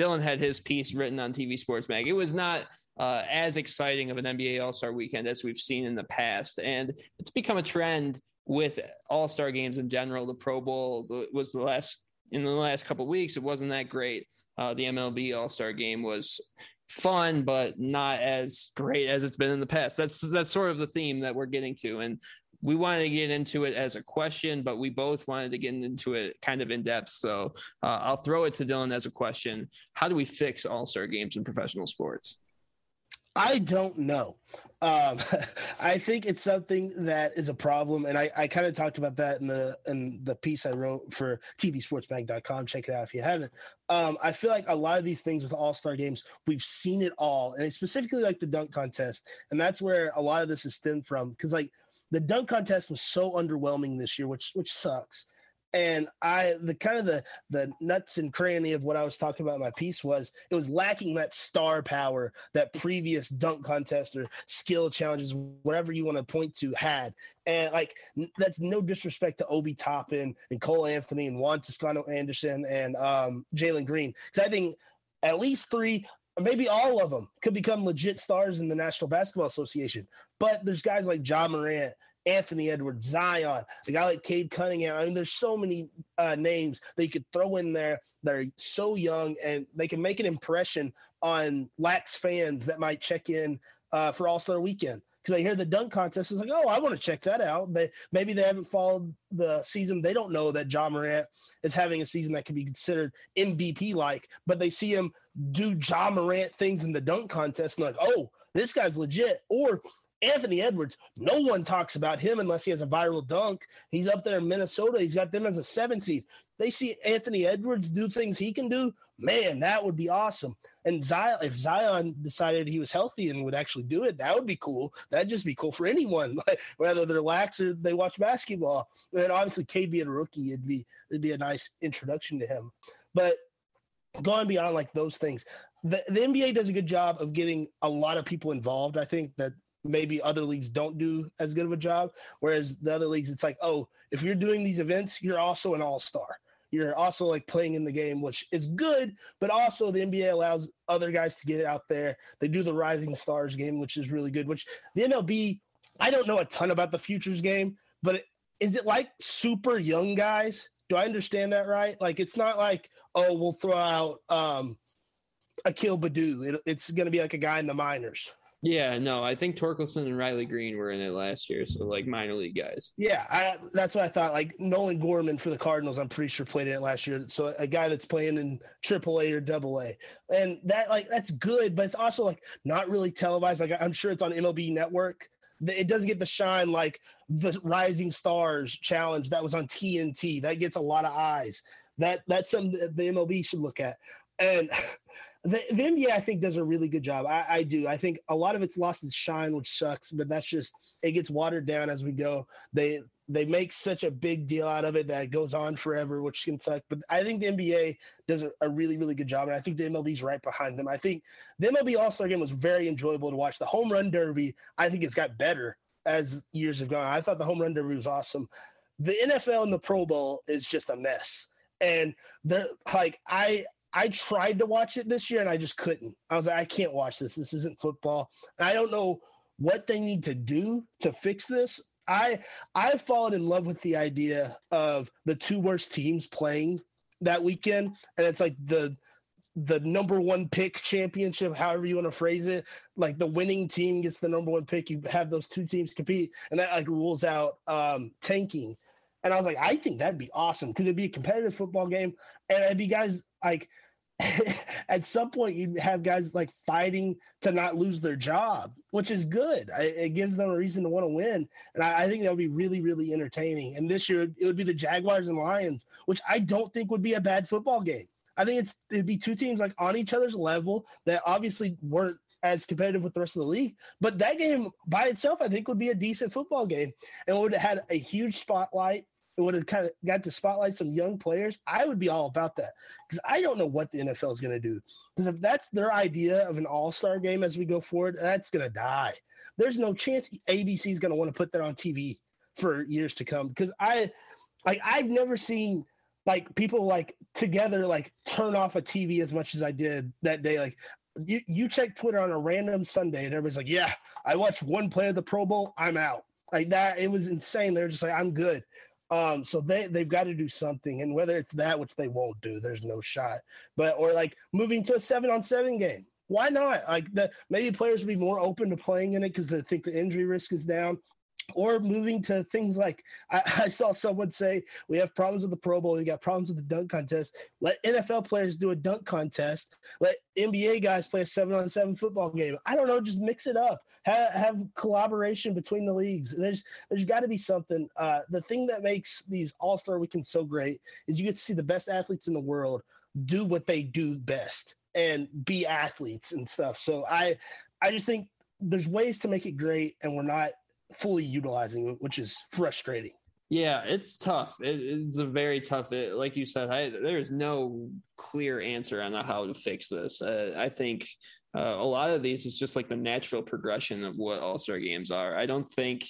Dylan had his piece written on TV Sports Mag. It was not uh, as exciting of an NBA All Star weekend as we've seen in the past. And it's become a trend with All Star games in general. The Pro Bowl was the last in the last couple weeks. It wasn't that great. Uh, the MLB All Star game was fun, but not as great as it's been in the past. That's that's sort of the theme that we're getting to, and we wanted to get into it as a question, but we both wanted to get into it kind of in depth. So uh, I'll throw it to Dylan as a question: How do we fix All Star games in professional sports? I don't know. Um, <laughs> I think it's something that is a problem, and I, I kind of talked about that in the in the piece I wrote for TVSportsMag.com. Check it out if you haven't. Um, I feel like a lot of these things with All Star games, we've seen it all, and specifically like the dunk contest, and that's where a lot of this is stemmed from. Because like the dunk contest was so underwhelming this year, which which sucks. And i the kind of the the nuts and cranny of what i was talking about in my piece was it was lacking that star power that previous dunk contest or skill challenges whatever you want to point to had. And like that's no disrespect to obi toppin and cole anthony and juan toscano anderson and um, jalen green. Because i think at least three or maybe all of them could become legit stars in the national basketball association but there's guys like Ja Morant Anthony Edwards, Zion, a guy like Cade Cunningham. I mean, there's so many uh, names that you could throw in there that are so young and they can make an impression on lax fans that might check in uh, for All Star Weekend because they hear the dunk contest. It's like, oh, I want to check that out. They maybe they haven't followed the season. They don't know that Ja Morant is having a season that can be considered MVP like, but they see him do Ja Morant things in the dunk contest and like, oh, this guy's legit. Or Anthony Edwards, no one talks about him unless he has a viral dunk. He's up there in Minnesota. He's got them as a seven seed. They see Anthony Edwards do things he can do. Man, that would be awesome. And Zion, if Zion decided he was healthy and would actually do it, that would be cool. That'd just be cool for anyone, <laughs> whether they're lax or they watch basketball. And obviously, Cade being a rookie, it'd be it'd be a nice introduction to him. But going beyond like those things, the, the NBA does a good job of getting a lot of people involved. I think that maybe other leagues don't do as good of a job. Whereas the other leagues, it's like, oh, if you're doing these events, you're also an all star. You're also like playing in the game, which is good, but also the NBA allows other guys to get out there. They do the Rising Stars game, which is really good. Which the MLB, I don't know a ton about the futures game, but is it like super young guys? Do I understand that right? Like it's not like oh we'll throw out um, Akil Baddoo. It, it's going to be like a guy in the minors. Yeah, no, I think Torkelson and Riley Greene were in it last year, so like minor league guys. Yeah, I, that's what I thought. Like Nolan Gorman for the Cardinals, I'm pretty sure played in it last year. So a guy that's playing in AAA or Double A, and that like that's good, but it's also like not really televised. Like I'm sure it's on MLB Network. It doesn't get the shine like the Rising Stars Challenge that was on TNT. That gets a lot of eyes. That that's something that the MLB should look at. And <laughs> the, the NBA, I think, does a really good job. I, I, do. I think a lot of it's lost its shine, which sucks. But that's just it gets watered down as we go. They they make such a big deal out of it that it goes on forever, which can suck. But I think the NBA does a, a really really good job, and I think the MLB is right behind them. I think the MLB All Star Game was very enjoyable to watch. The Home Run Derby, I think, it's got better as years have gone. I thought the Home Run Derby was awesome. The NFL and the Pro Bowl is just a mess and they're like I I tried to watch it this year and I just couldn't. I was like, I can't watch this. This isn't football. I don't know what they need to do to fix this. I I've fallen in love with the idea of the two worst teams playing that weekend, and it's like the the number one pick championship, however you want to phrase it. Like the winning team gets the number one pick. You have those two teams compete, and that like rules out um, tanking. And I was like, I think that'd be awesome because it'd be a competitive football game, and it'd be guys like <laughs> at some point you'd have guys like fighting to not lose their job, which is good. It gives them a reason to want to win, and I, think that would be really, really entertaining. And this year it would be the Jaguars and Lions, which I don't think would be a bad football game. I think it's it'd be two teams like on each other's level that obviously weren't as competitive with the rest of the league. But that game by itself, I think, would be a decent football game and would have had a huge spotlight would have kind of got to spotlight some young players, I would be all about that because I don't know what the NFL is going to do. Because if that's their idea of an all star game as we go forward, that's going to die. There's no chance ABC is going to want to put that on TV for years to come because I, like, I've never seen like people like together like turn off a TV as much as I did that day. Like you, you check Twitter on a random Sunday and everybody's like, yeah, I watched one play of the Pro Bowl. I'm out. Like that, it was insane. They're just like, I'm good. Um, so they they've got to do something, and whether it's that, which they won't do, there's no shot. But or like moving to a seven on seven game, why not? Like the maybe players will be more open to playing in it because they think the injury risk is down or moving to things like I, <laughs> I, saw someone say we have problems with the Pro Bowl, we got problems with the dunk contest. Let NFL players do a dunk contest. Let NBA guys play a seven on seven football game. I don't know, just mix it up. Have, have collaboration between the leagues. There's there's got to be something. Uh, the thing that makes these All Star weekends so great is you get to see the best athletes in the world do what they do best and be athletes and stuff. So I I just think there's ways to make it great, and we're not fully utilizing which is frustrating. Yeah, it's tough. It, it's a very tough. It, like you said, I, there's no clear answer on how to fix this. Uh, I think uh, a lot of these is just like the natural progression of what All Star games are. I don't think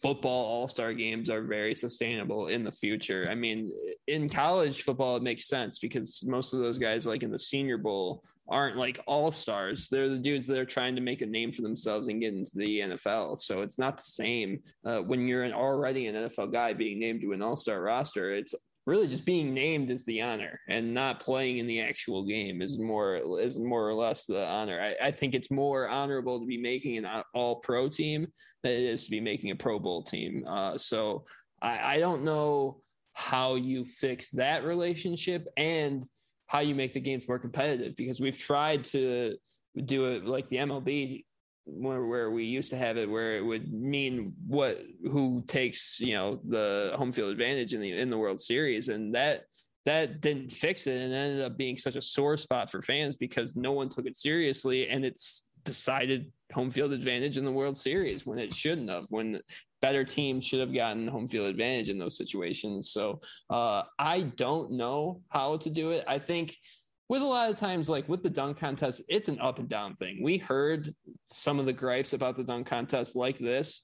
football all-star games are very sustainable in the future. I mean, in college football it makes sense because most of those guys like in the senior bowl aren't like all-stars. They're the dudes that are trying to make a name for themselves and get into the NFL. So it's not the same uh, when you're an already an NFL guy being named to an all-star roster. It's really just being named is the honor and not playing in the actual game is more is more or less the honor. I, I think it's more honorable to be making an all pro team than it is to be making a Pro Bowl team. Uh, so I, I don't know how you fix that relationship and how you make the games more competitive because we've tried to do it like the MLB where, where we used to have it where it would mean what who takes you know the home field advantage in the in the World Series. And that that didn't fix it and ended up being such a sore spot for fans because no one took it seriously and it's decided home field advantage in the World Series when it shouldn't have when better teams should have gotten home field advantage in those situations. So uh, I don't know how to do it. I think with a lot of times, like with the dunk contest, it's an up and down thing. We heard some of the gripes about the dunk contest like this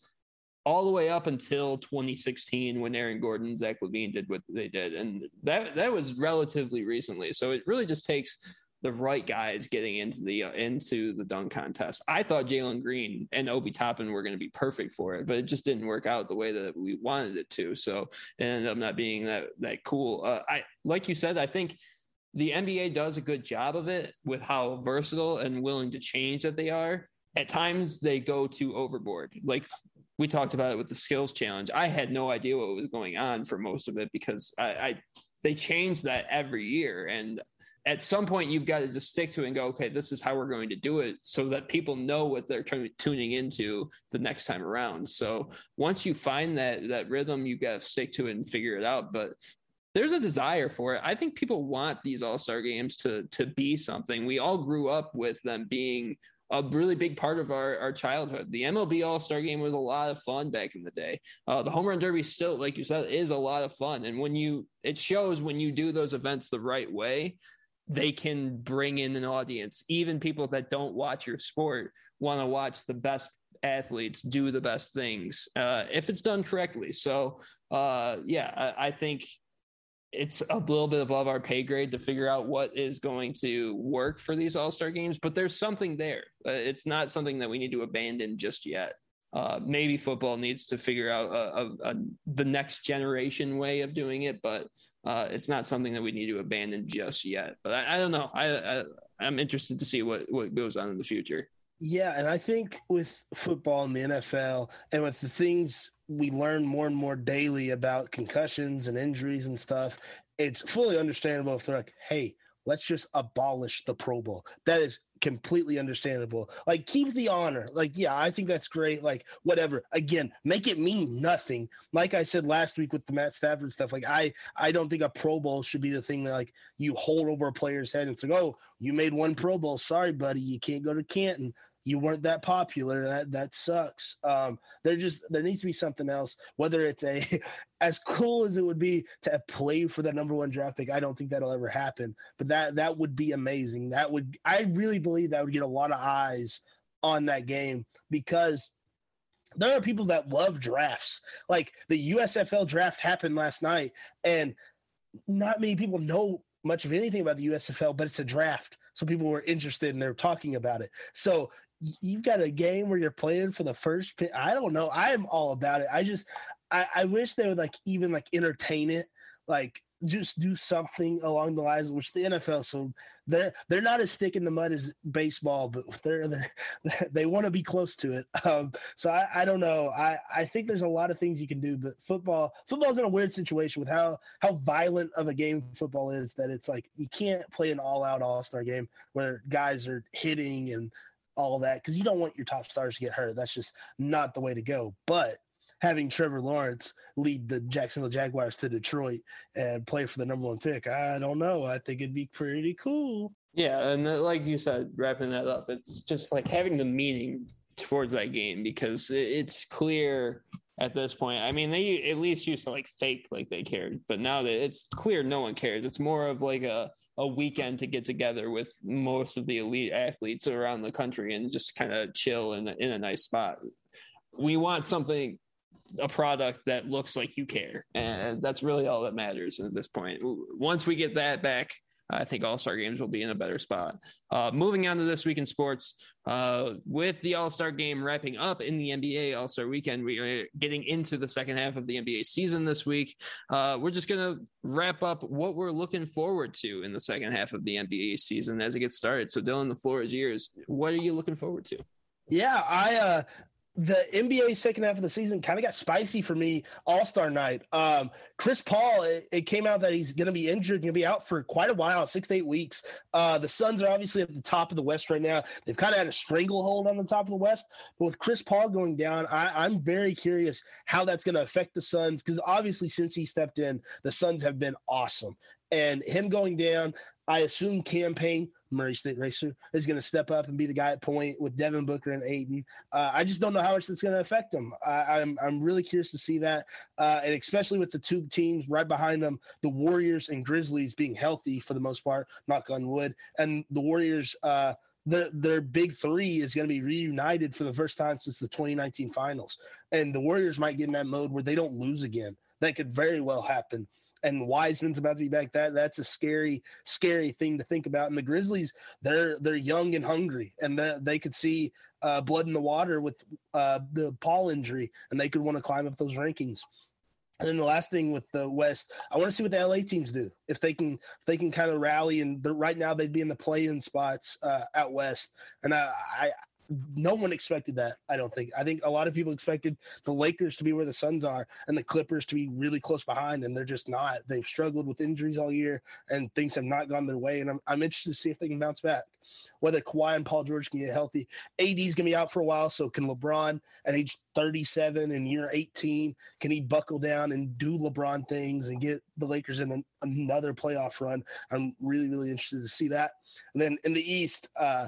all the way up until 2016 when Aaron Gordon and Zach LaVine did what they did. And that that was relatively recently. So it really just takes the right guys getting into the uh, into the dunk contest. I thought Jalen Green and Obi Toppin were going to be perfect for it, but it just didn't work out the way that we wanted it to. So it ended up not being that that cool. Uh, I like you said, I think the NBA does a good job of it with how versatile and willing to change that they are. At times they go too overboard. Like we talked about it with the skills challenge. I had no idea what was going on for most of it because I, I they change that every year. And at some point you've got to just stick to it and go, okay, this is how we're going to do it so that people know what they're t- tuning into the next time around. So once you find that that rhythm, you've got to stick to it and figure it out. But there's a desire for it. I think people want these All Star games to to be something. We all grew up with them being a really big part of our, our childhood. The MLB All Star Game was a lot of fun back in the day. Uh, the Home Run Derby still, like you said, is a lot of fun. And when you, it shows when you do those events the right way, they can bring in an audience. Even people that don't watch your sport want to watch the best athletes do the best things uh, if it's done correctly. So, uh, yeah, I, I think it's a little bit above our pay grade to figure out what is going to work for these All Star games, but there's something there. Uh, it's not something that we need to abandon just yet. Uh, maybe football needs to figure out a, a, a, the next generation way of doing it, but uh, it's not something that we need to abandon just yet. But I, I don't know. I, I I'm interested to see what what goes on in the future. Yeah, and I think with football and the NFL and with the things we learn more and more daily about concussions and injuries and stuff, it's fully understandable if they're like, hey, let's just abolish the Pro Bowl. That is completely understandable. Like, keep the honor. Like, yeah, I think that's great. Like, whatever. Again, make it mean nothing. Like I said last week with the Matt Stafford stuff, like I I don't think a Pro Bowl should be the thing that like you hold over a player's head and it's like, oh, you made one Pro Bowl. Sorry, buddy, you can't go to Canton you weren't that popular. That that sucks. Um, there just there needs to be something else. Whether it's a <laughs> as cool as it would be to play for that number one draft pick, I don't think that'll ever happen. But that that would be amazing. That would I really believe that would get a lot of eyes on that game because there are people that love drafts. Like the USFL draft happened last night, and not many people know much of anything about the USFL, but it's a draft. So people were interested and they're talking about it. So you've got a game where you're playing for the first pick. I don't know. I am all about it. I just I, I wish they would like even like entertain it, like just do something along the lines of which the NFL. So they're they're not as stick in the mud as baseball, but they're, they're <laughs> they want to be close to it. Um, so I, I don't know. I I think there's a lot of things you can do, but football football's in a weird situation with how how violent of a game football is that it's like you can't play an all out all star game where guys are hitting and all that because you don't want your top stars to get hurt. That's just not the way to go. But having Trevor Lawrence lead the Jacksonville Jaguars to Detroit and play for the number one pick, I don't know. I think it'd be pretty cool. Yeah, and like you said, wrapping that up, it's just like having the meaning towards that game because it's clear at this point. I mean, they at least used to like fake like they cared, but now that it's clear no one cares. It's more of like a a weekend to get together with most of the elite athletes around the country and just kind of chill in in a nice spot. We want something a product that looks like you care. And that's really all that matters at this point. Once we get that back, I think All Star games will be in a better spot. Uh, moving on to this week in sports, uh, with the All Star game wrapping up in the NBA All Star weekend, we are getting into the second half of the NBA season this week. Uh, we're just going to wrap up what we're looking forward to in the second half of the NBA season as it gets started. So, Dylan, the floor is yours. What are you looking forward to? Yeah, I uh, the NBA second half of the season kind of got spicy for me All Star night. Um, Chris Paul, it, it, came out that he's going to be injured, going to be out for quite a while, six to eight weeks. Uh, the Suns are obviously at the top of the West right now. They've kind of had a stranglehold on the top of the West, but with Chris Paul going down, I, am very curious how that's going to affect the Suns because obviously since he stepped in, the Suns have been awesome. And him going down, I assume Cameron Payne Murray State Racer is going to step up and be the guy at point with Devin Booker and Ayton. Uh, I just don't know how much that's going to affect them. I, am I'm, I'm really curious to see that, uh, and especially with the two teams right behind them, the Warriors and Grizzlies being healthy for the most part, knock on wood, and the Warriors. Uh, their big three is going to be reunited for the first time since the 2019 finals. And the Warriors might get in that mode where they don't lose again. That could very well happen and Wiseman's about to be back. That that's a scary, scary thing to think about. And the Grizzlies, they're they're young and hungry, and the, they could see uh, blood in the water with uh, the Paul injury, and they could want to climb up those rankings. And then the last thing with the West, I want to see what the LA teams do if they can if they can kind of rally. And right now they'd be in the play-in spots uh, out west, and I, I no one expected that. I don't think. I think a lot of people expected the Lakers to be where the Suns are and the Clippers to be really close behind, and they're just not. They've struggled with injuries all year, and things have not gone their way. And I'm, I'm interested to see if they can bounce back. Whether Kawhi and Paul George can get healthy, AD's gonna be out for a while. So can LeBron at age 37 and year 18 can he buckle down and do LeBron things and get the Lakers in an, another playoff run? I'm really really interested to see that. And then in the East. uh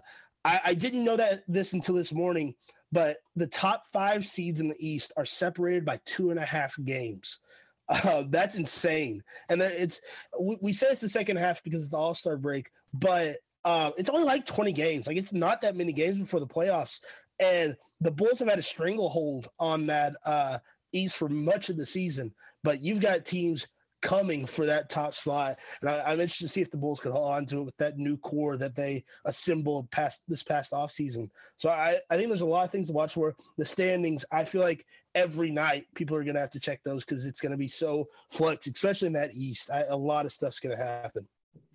I, I didn't know that this until this morning, but the top five seeds in the East are separated by two and a half games. <laughs> Uh, that's insane. And then it's we, we it's the second half because it's the All Star break, but uh, it's only like 20 games. Like it's not that many games before the playoffs. And the Bulls have had a stranglehold on that uh, East for much of the season. But you've got teams coming for that top spot. And I, am interested to see if the Bulls could hold on to it with that new core that they assembled past this past offseason. So I, I think there's a lot of things to watch for. The standings, I feel like every night people are going to have to check those because it's going to be so flux, especially in that East. I, a lot of stuff's going to happen.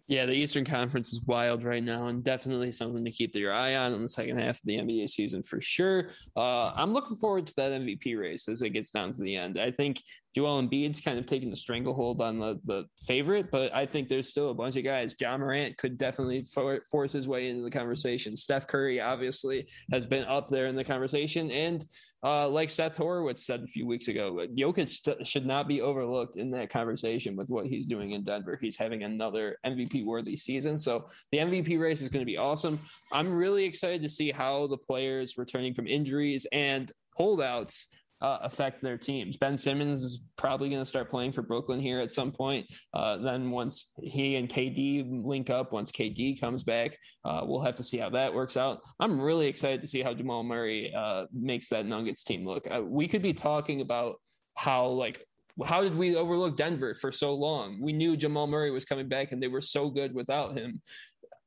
Yeah, the Eastern Conference is wild right now, and definitely something to keep your eye on in the second half of the NBA season for sure. Uh, I'm looking forward to that MVP race as it gets down to the end. I think Joel Embiid's kind of taking the stranglehold on the, the favorite, but I think there's still a bunch of guys. Ja Morant could definitely for, force his way into the conversation. Steph Curry obviously has been up there in the conversation, and uh, like Seth Horowitz said a few weeks ago, Jokic st- should not be overlooked in that conversation with what he's doing in Denver. He's having another MVP worthy season. So the MVP race is going to be awesome. I'm really excited to see how the players returning from injuries and holdouts uh, affect their teams. Ben Simmons is probably going to start playing for Brooklyn here at some point. Uh, then once he and KD link up, once KD comes back, uh, we'll have to see how that works out. I'm really excited to see how Jamal Murray uh, makes that Nuggets team look. Uh, we could be talking about how like how did we overlook Denver for so long? We knew Jamal Murray was coming back and they were so good without him.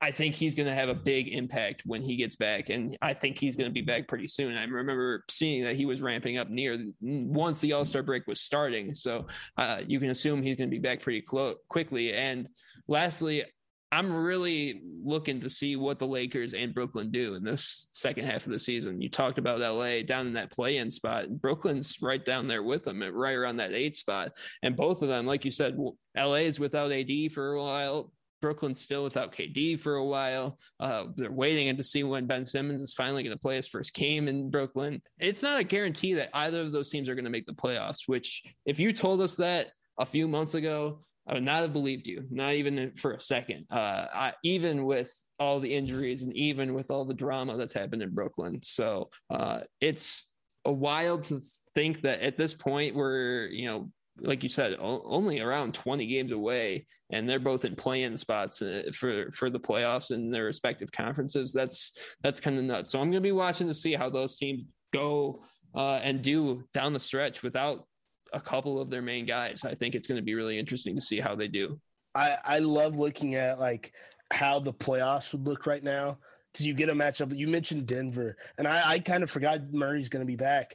I think he's going to have a big impact when he gets back, and I think he's going to be back pretty soon. I remember seeing that he was ramping up near once the All Star break was starting, so uh, you can assume he's going to be back pretty close quickly. And lastly, I'm really looking to see what the Lakers and Brooklyn do in this second half of the season. You talked about LA down in that play-in spot. Brooklyn's right down there with them, right around that eight spot. And both of them, like you said, LA is without AD for a while. Brooklyn's still without KD for a while. Uh, they're waiting to see when Ben Simmons is finally going to play his first game in Brooklyn. It's not a guarantee that either of those teams are going to make the playoffs, which, if you told us that a few months ago, I would not have believed you, not even for a second. Uh, I, even with all the injuries and even with all the drama that's happened in Brooklyn. So uh, it's a wild to think that at this point we're, you know, like you said, only around 20 games away, and they're both in play-in spots uh, for for the playoffs in their respective conferences. That's that's kind of nuts. So I'm going to be watching to see how those teams go uh, and do down the stretch without a couple of their main guys. I think it's going to be really interesting to see how they do. I, I love looking at like how the playoffs would look right now. Because you get a matchup. You mentioned Denver, and I, I kind of forgot Murray's going to be back.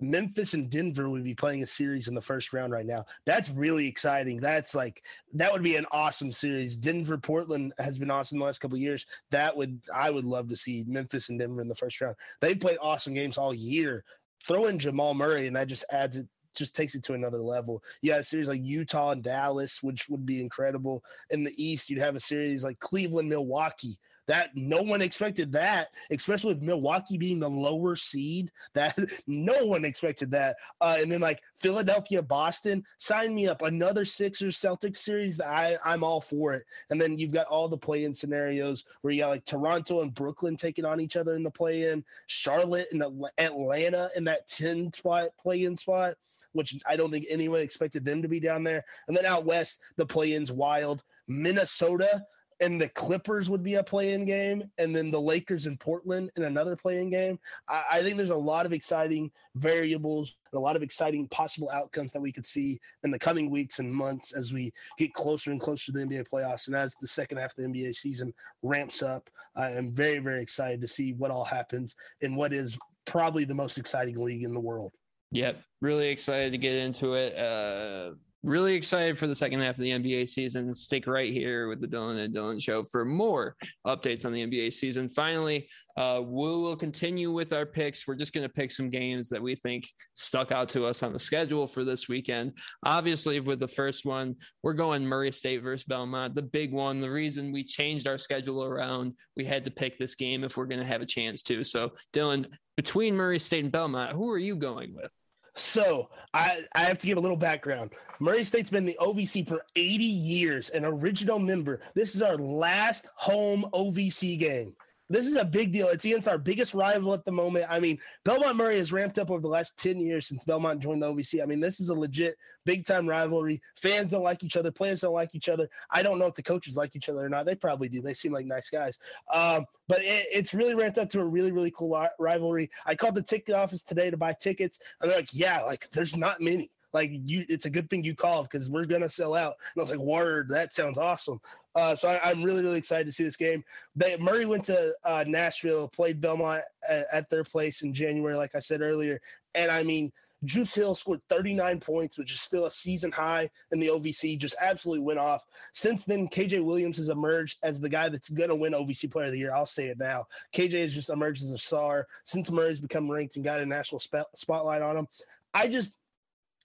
Memphis and Denver would be playing a series in the first round right now. That's really exciting. That's like that would be an awesome series. Denver Portland has been awesome the last couple years. That would I would love to see Memphis and Denver in the first round. They played awesome games all year. Throw in Jamal Murray and that just adds it just takes it to another level. You have a series like Utah and Dallas, which would be incredible. In the East, you'd have a series like Cleveland, Milwaukee, that no one expected that, especially with Milwaukee being the lower seed. That <laughs> no one expected that. Uh, and then like Philadelphia, Boston, sign me up. Another Sixers Celtics series. That I I'm all for it. And then you've got all the play-in scenarios where you got like Toronto and Brooklyn taking on each other in the play-in, Charlotte and Atlanta in that 10 spot play-in spot which I don't think anyone expected them to be down there. And then out west, the play-ins wild. Minnesota and the Clippers would be a play-in game, and then the Lakers and Portland in another play-in game. I, I, think there's a lot of exciting variables and a lot of exciting possible outcomes that we could see in the coming weeks and months as we get closer and closer to the NBA playoffs, and as the second half of the NBA season ramps up. I am very, very excited to see what all happens in what is probably the most exciting league in the world. Yep, really excited to get into it. Uh, really excited for the second half of the NBA season. Stick right here with the Dylan and Dylan show for more updates on the NBA season. Finally, uh, we will continue with our picks. We're just going to pick some games that we think stuck out to us on the schedule for this weekend. Obviously, with the first one, we're going Murray State versus Belmont, the big one. The reason we changed our schedule around, we had to pick this game if we're going to have a chance to. So, Dylan, between Murray State and Belmont, who are you going with? So I, I have to give a little background. Murray State's been the OVC for 80 years, an original member. This is our last home OVC game. This is a big deal. It's against our biggest rival at the moment. I mean, Belmont Murray has ramped up over the last 10 years since Belmont joined the OVC. I mean, this is a legit big time rivalry. Fans don't like each other, players don't like each other. I don't know if the coaches like each other or not. They probably do. They seem like nice guys. Um, but it, it's really ramped up to a really, really cool rivalry. I called the ticket office today to buy tickets, and they're like, yeah, like there's not many like you it's a good thing you called because we're gonna sell out and i was like word that sounds awesome uh, so I, am really, really excited to see this game. They, Murray went to uh, Nashville, played Belmont at, at, their place in January, like I said earlier. And I mean, Juice Hill scored 39 points, which is still a season high in the OVC, just absolutely went off. Since then, KJ Williams has emerged as the guy that's going to win OVC Player of the Year. I'll say it now. KJ has just emerged as a star since Murray's become ranked and got a national sp- spotlight on him. I just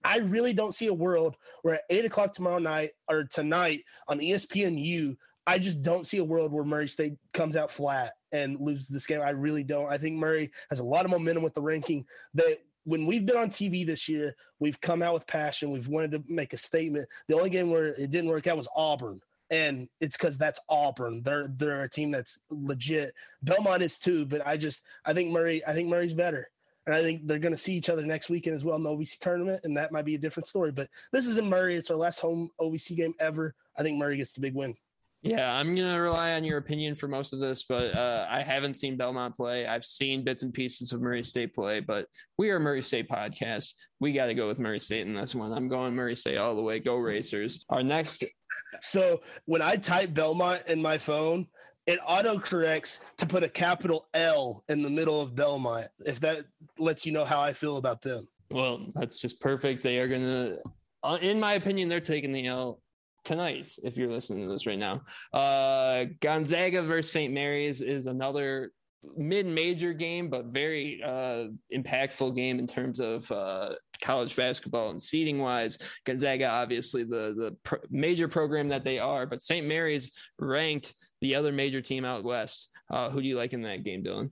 I really don't see a world where at eight o'clock tomorrow night or tonight on ESPNU, I just don't see a world where Murray State comes out flat and loses this game. I really don't. I think Murray has a lot of momentum with the ranking. That when we've been on TV this year, we've come out with passion. We've wanted to make a statement. The only game where it didn't work out was Auburn. And it's because that's Auburn. They're they're a team that's legit. Belmont is too, but I just I think Murray I think Murray's better. And I think they're going to see each other next weekend as well in the OVC tournament, and that might be a different story. But this is in Murray. It's our last home OVC game ever. I think Murray gets the big win. Yeah, I'm going to rely on your opinion for most of this, but uh, I haven't seen Belmont play. I've seen bits and pieces of Murray State play, but we are Murray State podcast. We got to go with Murray State in this one. I'm going Murray State all the way. Go Racers. Our next. So when I type Belmont in my phone, it auto corrects to put a capital L in the middle of Belmont. If that lets you know how I feel about them. Well, that's just perfect. They are going to, uh, in my opinion, they're taking the L tonight. If you're listening to this right now, uh, Gonzaga versus St. Mary's is another mid-major game, but very uh, impactful game in terms of uh, college basketball and seeding wise. Gonzaga, obviously the the major program that they are, but St. Mary's ranked the other major team out west. Uh, who do you like in that game, Dylan?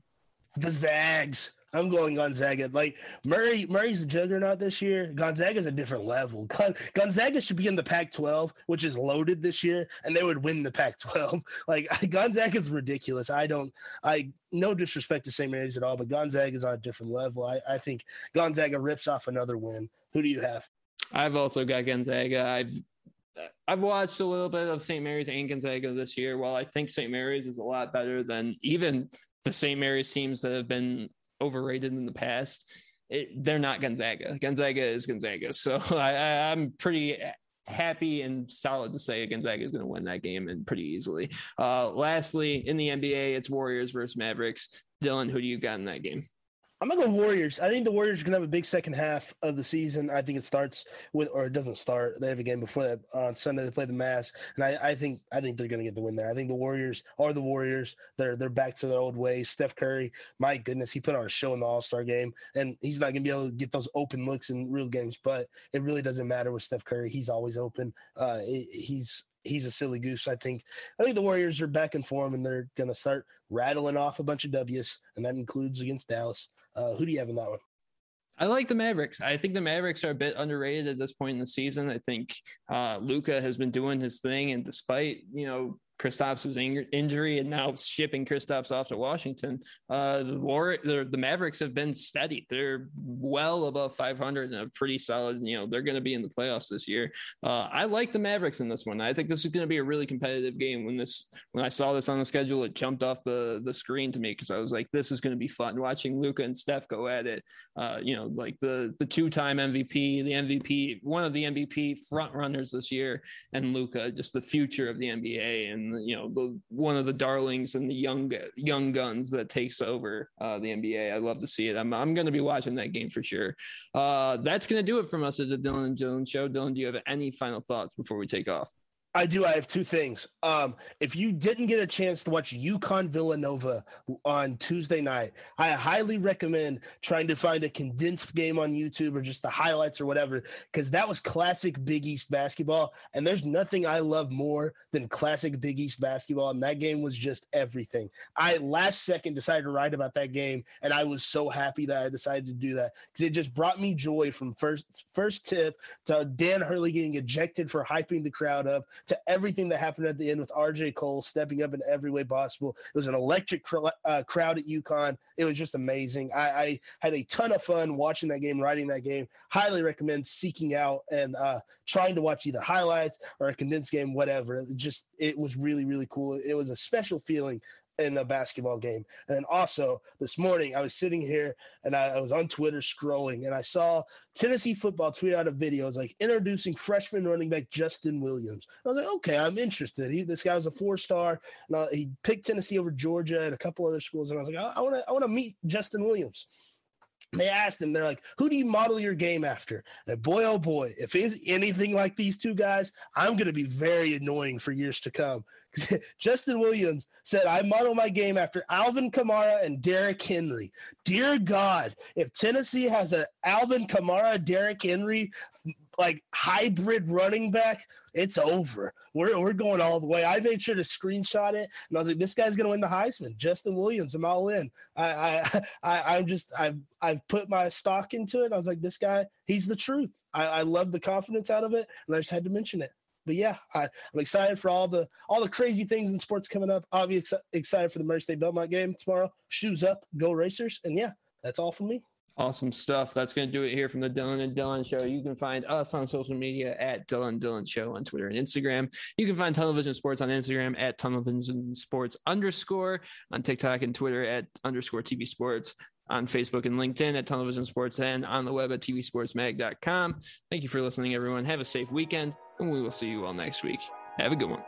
The Zags. I'm going Gonzaga. Like Murray, Murray's a juggernaut this year. Gonzaga's a different level. Gonzaga should be in the Pac-12, which is loaded this year, and they would win the Pac-12. <laughs> Like Gonzaga's ridiculous. I don't. I no disrespect to St. Mary's at all, but Gonzaga's on a different level. I, I think Gonzaga rips off another win. Who do you have? I've also got Gonzaga. I've I've watched a little bit of St. Mary's and Gonzaga this year. While I think St. Mary's is a lot better than even the St. Mary's teams that have been overrated in the past. it, they're not Gonzaga. Gonzaga is Gonzaga. So <laughs> I, I, I'm pretty happy and solid to say Gonzaga is going to win that game and pretty easily. Uh, lastly, in the NBA, it's Warriors versus Mavericks. Dylan, who do you got in that game? I'm gonna go Warriors. I think the Warriors are gonna have a big second half of the season. I think it starts with, or it doesn't start. They have a game before that on Sunday. They play the Mavs, and I, I think I think they're gonna get the win there. I think the Warriors are the Warriors. They're they're back to their old ways. Steph Curry, my goodness, he put on a show in the All Star game, and he's not gonna be able to get those open looks in real games. But it really doesn't matter with Steph Curry. He's always open. Uh, he's he's a silly goose. I think I think the Warriors are back in form, and they're gonna start rattling off a bunch of W's, and that includes against Dallas. Uh, who do you have in that one? I like the Mavericks. I think the Mavericks are a bit underrated at this point in the season. I think uh, Luka has been doing his thing, and despite you know Kristaps' injury and now shipping Kristaps off to Washington. Uh, the War, the, the Mavericks have been steady. They're well above 500 and a pretty solid. You know, they're going to be in the playoffs this year. Uh, I like the Mavericks in this one. I think this is going to be a really competitive game. When this, when I saw this on the schedule, it jumped off the the screen to me because I was like, this is going to be fun watching Luka and Steph go at it. Uh, you know, like the the two time MVP, the MVP, one of the MVP front runners this year, and Luka, just the future of the NBA and you know the one of the darlings and the young young guns that takes over uh, the NBA. I love to see it. I'm I'm going to be watching that game for sure. Uh, that's going to do it from us at the Dylan and Dylan Show. Dylan, do you have any final thoughts before we take off? I do. I have two things. Um, if you didn't get a chance to watch UConn Villanova on Tuesday night, I highly recommend trying to find a condensed game on YouTube or just the highlights or whatever, because that was classic Big East basketball. And there's nothing I love more than classic Big East basketball. And that game was just everything. I last second decided to write about that game, and I was so happy that I decided to do that because it just brought me joy from first first tip to Dan Hurley getting ejected for hyping the crowd up to everything that happened at the end with RJ Cole stepping up in every way possible. It was an electric cr- uh, crowd at UConn. It was just amazing. I, I, had a ton of fun watching that game, writing that game. Highly recommend seeking out and uh, trying to watch either highlights or a condensed game, whatever. It just it was really really cool. It was a special feeling in a basketball game. And then also this morning, I was sitting here and I, I, was on Twitter scrolling and I saw Tennessee football tweet out a video. It was like introducing freshman running back Justin Williams. I was like, okay, I'm interested. He, this guy was a four star. And uh, he picked Tennessee over Georgia and a couple other schools. And I was like, I want to, I want to meet Justin Williams they asked him, they're like, who do you model your game after? And boy, oh boy, if it's anything like these two guys, I'm going to be very annoying for years to come. <laughs> Justin Williams said, I model my game after Alvin Kamara and Derrick Henry. Dear God, if Tennessee has an Alvin Kamara, Derrick Henry like hybrid running back, it's over. We're, we're going all the way. I made sure to screenshot it, and I was like, "This guy's going to win the Heisman." Justin Williams, I'm all in. I, I, <laughs> I I'm just, I've, I've put my stock into it. I was like, "This guy, he's the truth." I, I love the confidence out of it, and I just had to mention it. But yeah, I, am excited for all the all the crazy things in sports coming up. Be excited for the Murray State Belmont game tomorrow. Shoes up, go Racers, and yeah, that's all from me. Awesome stuff. That's going to do it here from the Dylan and Dylan Show. You can find us on social media at Dylan Dylan Show on Twitter and Instagram. You can find Television Sports on Instagram at Television Sports underscore on TikTok and Twitter at underscore TV Sports on Facebook and LinkedIn at Television Sports and on the web at tvsportsmag.com. Thank you for listening, everyone. Have a safe weekend, and we will see you all next week. Have a good one.